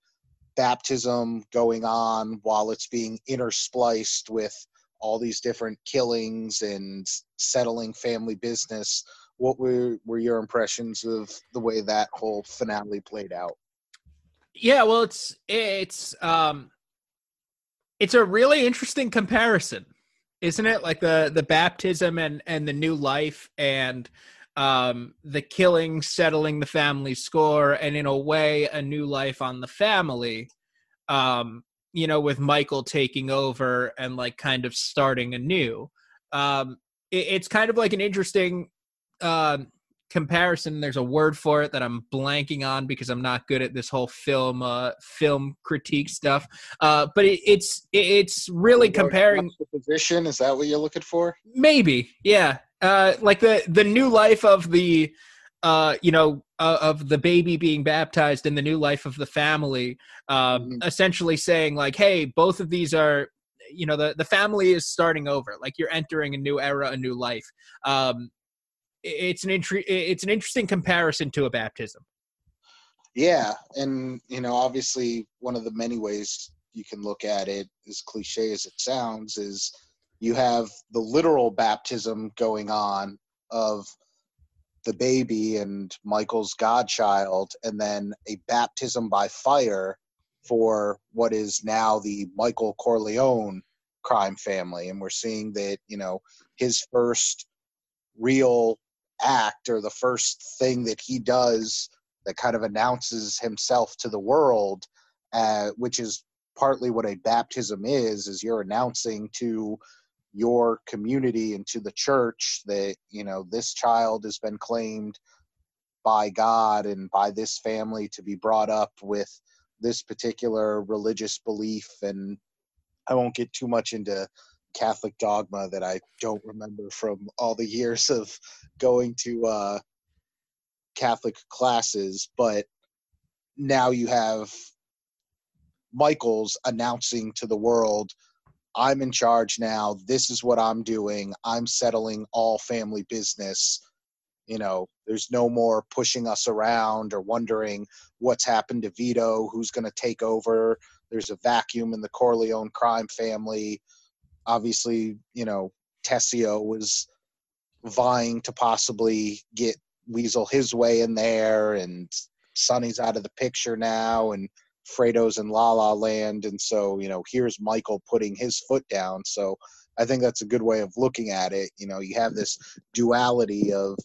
Speaker 2: baptism going on while it's being interspliced with all these different killings and settling family business what were were your impressions of the way that whole finale played out?
Speaker 1: Yeah well it's it's um it's a really interesting comparison isn't it? Like the the baptism and and the new life and um, the killing settling the family score and in a way a new life on the family um, you know with michael taking over and like kind of starting anew. Um, it, it's kind of like an interesting uh, comparison there's a word for it that i'm blanking on because i'm not good at this whole film uh, film critique stuff uh, but it, it's it's really comparing
Speaker 2: position is that what you're looking for
Speaker 1: maybe yeah uh, like the the new life of the uh, you know, uh, of the baby being baptized in the new life of the family, um, mm-hmm. essentially saying like, hey, both of these are, you know, the the family is starting over. Like you're entering a new era, a new life. Um, it's an intri- it's an interesting comparison to a baptism.
Speaker 2: Yeah, and you know, obviously, one of the many ways you can look at it, as cliche as it sounds, is you have the literal baptism going on of the baby and Michael's godchild, and then a baptism by fire for what is now the Michael Corleone crime family. And we're seeing that, you know, his first real act or the first thing that he does that kind of announces himself to the world, uh, which is partly what a baptism is, is you're announcing to your community and to the church that you know this child has been claimed by God and by this family to be brought up with this particular religious belief. And I won't get too much into Catholic dogma that I don't remember from all the years of going to uh, Catholic classes, but now you have Michaels announcing to the world, I'm in charge now. This is what I'm doing. I'm settling all family business. You know, there's no more pushing us around or wondering what's happened to Vito, who's going to take over. There's a vacuum in the Corleone crime family. Obviously, you know, Tessio was vying to possibly get Weasel his way in there, and Sonny's out of the picture now, and Fredo's in La La Land, and so you know here's Michael putting his foot down. So I think that's a good way of looking at it. You know, you have this duality of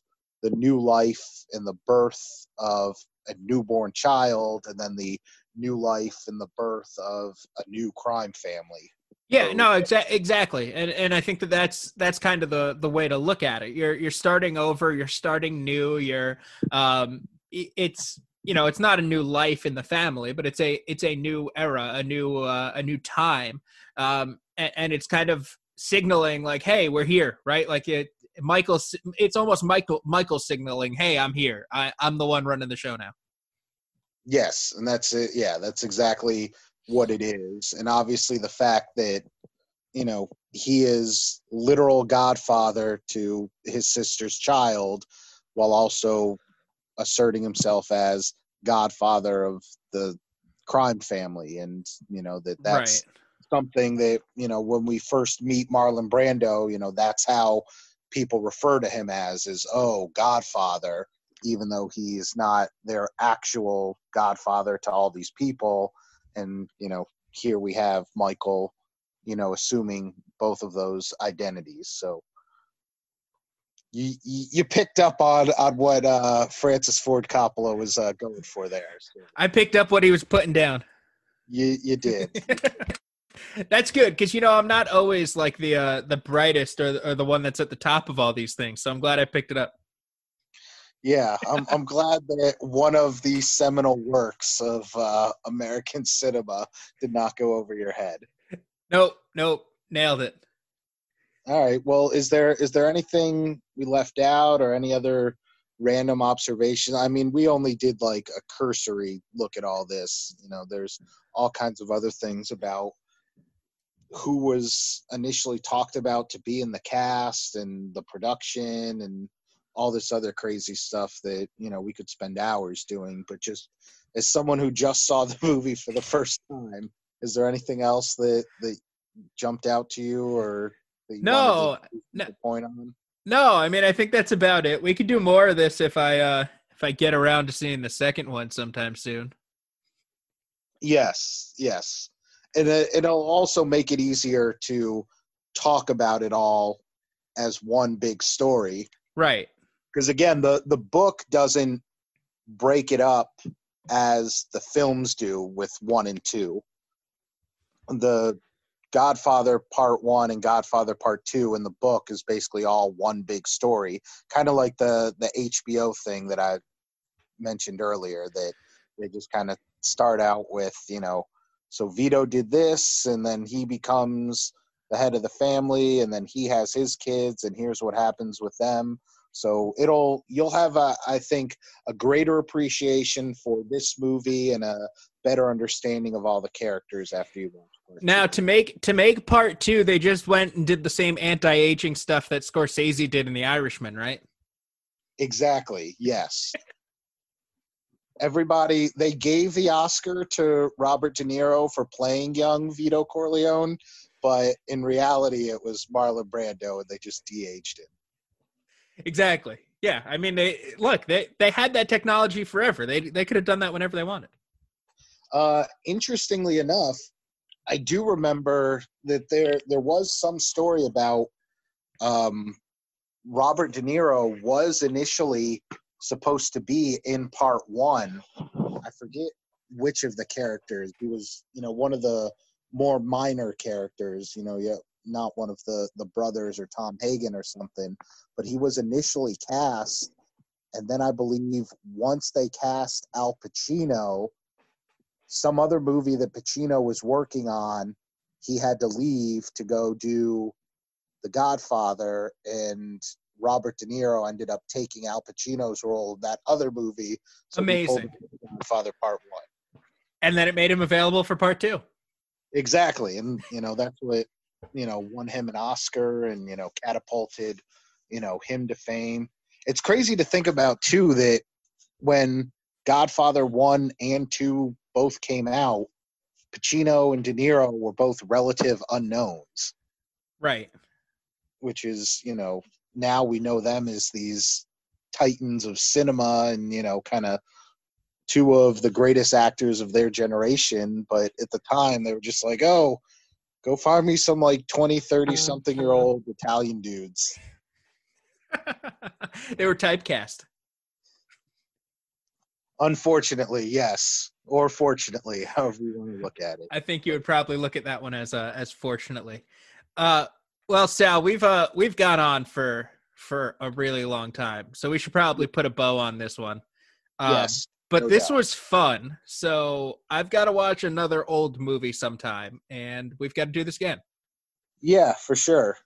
Speaker 2: the new life and the birth of a newborn child, and then the new life and the birth of a new crime family.
Speaker 1: Yeah, no, exa- exactly, and and I think that that's that's kind of the the way to look at it. You're you're starting over, you're starting new. You're um, it's you know it's not a new life in the family, but it's a it's a new era, a new uh, a new time, um, and, and it's kind of signaling like, hey, we're here, right? Like it, Michael, it's almost Michael Michael signaling, hey, I'm here. I, I'm the one running the show now.
Speaker 2: Yes, and that's it. Yeah, that's exactly what it is. And obviously the fact that, you know, he is literal godfather to his sister's child while also asserting himself as godfather of the crime family and you know that that's right. something that you know when we first meet Marlon Brando you know that's how people refer to him as is oh godfather even though he is not their actual godfather to all these people and you know here we have michael you know assuming both of those identities. So you you picked up on on what uh francis ford coppola was uh, going for there so.
Speaker 1: i picked up what he was putting down.
Speaker 2: You you did.
Speaker 1: That's good because you know i'm not always like the uh the brightest or, or the one that's at the top of all these things so i'm glad i picked it up
Speaker 2: yeah, I'm, I'm glad that one of the seminal works of uh, American cinema did not go over your head.
Speaker 1: Nope, nope, nailed it.
Speaker 2: All right. Well, is there is there anything we left out or any other random observation? I mean, we only did like a cursory look at all this. You know, there's all kinds of other things about who was initially talked about to be in the cast and the production and all this other crazy stuff that you know we could spend hours doing but just as someone who just saw the movie for the first time is there anything else that that jumped out to you or
Speaker 1: you no no. point on? No i mean i think that's about it. We could do more of this if i uh if i get around to seeing the second one sometime soon.
Speaker 2: Yes yes. And it'll also make it easier to talk about it all as one big story.
Speaker 1: Right
Speaker 2: because again the the book doesn't break it up as the films do with one and two. The godfather part one and godfather part two in the book is basically all one big story kind of like the the hbo thing that i mentioned earlier that they just kind of start out with you know so vito did this and then he becomes the head of the family and then he has his kids and here's what happens with them so it'll you'll have a, I think a greater appreciation for this movie and a better understanding of all the characters after you watch. It.
Speaker 1: Now to make to make part two, they just went and did the same anti-aging stuff that Scorsese did in The Irishman, right?
Speaker 2: Exactly. Yes. Everybody they gave the Oscar to Robert De Niro for playing young Vito Corleone, but in reality it was Marlon Brando and they just de-aged him.
Speaker 1: Exactly. Yeah. I mean, they look they they had that technology forever. They they could have done that whenever they wanted.
Speaker 2: Uh, interestingly enough, I do remember that there there was some story about um, Robert De Niro was initially supposed to be in part one. I forget which of the characters. He was, you know, one of the more minor characters. You know, yeah, not one of the the brothers or Tom Hagen or something, but he was initially cast, and then I believe once they cast Al Pacino, some other movie that Pacino was working on, he had to leave to go do The Godfather, and Robert De Niro ended up taking Al Pacino's role in that other movie.
Speaker 1: So Amazing.
Speaker 2: Godfather Part One.
Speaker 1: And then it made him available for part two.
Speaker 2: Exactly, and you know that's what you know won him an Oscar and you know catapulted you know him to fame. It's crazy to think about too that when Godfather one and two both came out, Pacino and De Niro were both relative unknowns.
Speaker 1: Right.
Speaker 2: Which is you know now we know them as these titans of cinema and you know kind of two of the greatest actors of their generation but at the time they were just like oh go find me some like 20 30 something year old italian dudes.
Speaker 1: They were typecast.
Speaker 2: Unfortunately yes. Or fortunately however you want to look at it.
Speaker 1: I think you would probably look at that one as uh as fortunately. Uh well sal we've uh we've gone on for for a really long time so we should probably put a bow on this one.
Speaker 2: Um, yes
Speaker 1: but no this doubt. was fun so i've got to watch another old movie sometime and we've got to do this again.
Speaker 2: Yeah for sure.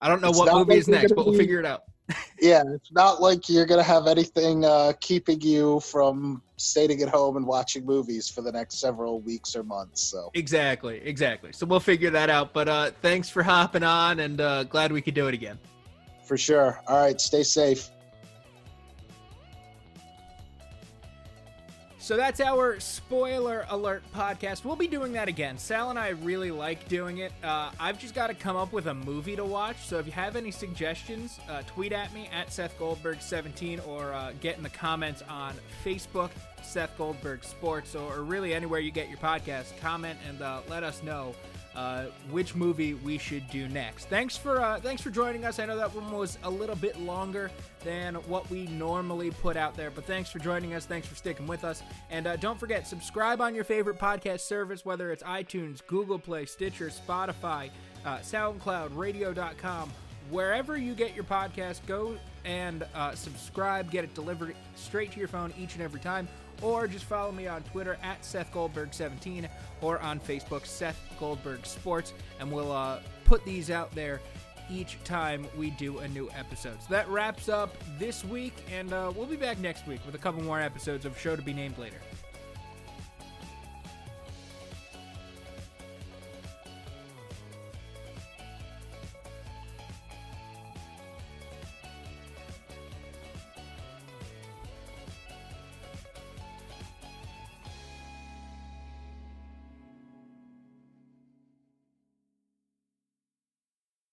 Speaker 1: I don't know it's what movie like is next but we'll figure it out.
Speaker 2: Yeah it's not like you're gonna have anything uh, keeping you from staying at home and watching movies for the next several weeks or months so.
Speaker 1: Exactly exactly. So we'll figure that out but uh thanks for hopping on and uh glad we could do it again.
Speaker 2: For sure. All right stay safe
Speaker 1: So that's our spoiler alert podcast. We'll be doing that again. Sal and I really like doing it. Uh, I've just got to come up with a movie to watch. So if you have any suggestions, uh, tweet at me at Seth Goldberg17 or uh, get in the comments on Facebook, Seth Goldberg Sports, or, really anywhere you get your podcast. Comment and uh, let us know uh, which movie we should do next. Thanks for uh, thanks for joining us. I know that one was a little bit longer than what we normally put out there, but thanks for joining us. Thanks for sticking with us, and uh, don't forget subscribe on your favorite podcast service, whether it's iTunes, Google Play, Stitcher, Spotify, uh, SoundCloud, Radio.com, wherever you get your podcast. Go and uh, subscribe. Get it delivered straight to your phone each and every time or just follow me on Twitter at Seth Goldberg17 or on Facebook, Seth Goldberg Sports, and we'll uh, put these out there each time we do a new episode. So that wraps up this week, and uh, we'll be back next week with a couple more episodes of Show to Be Named later.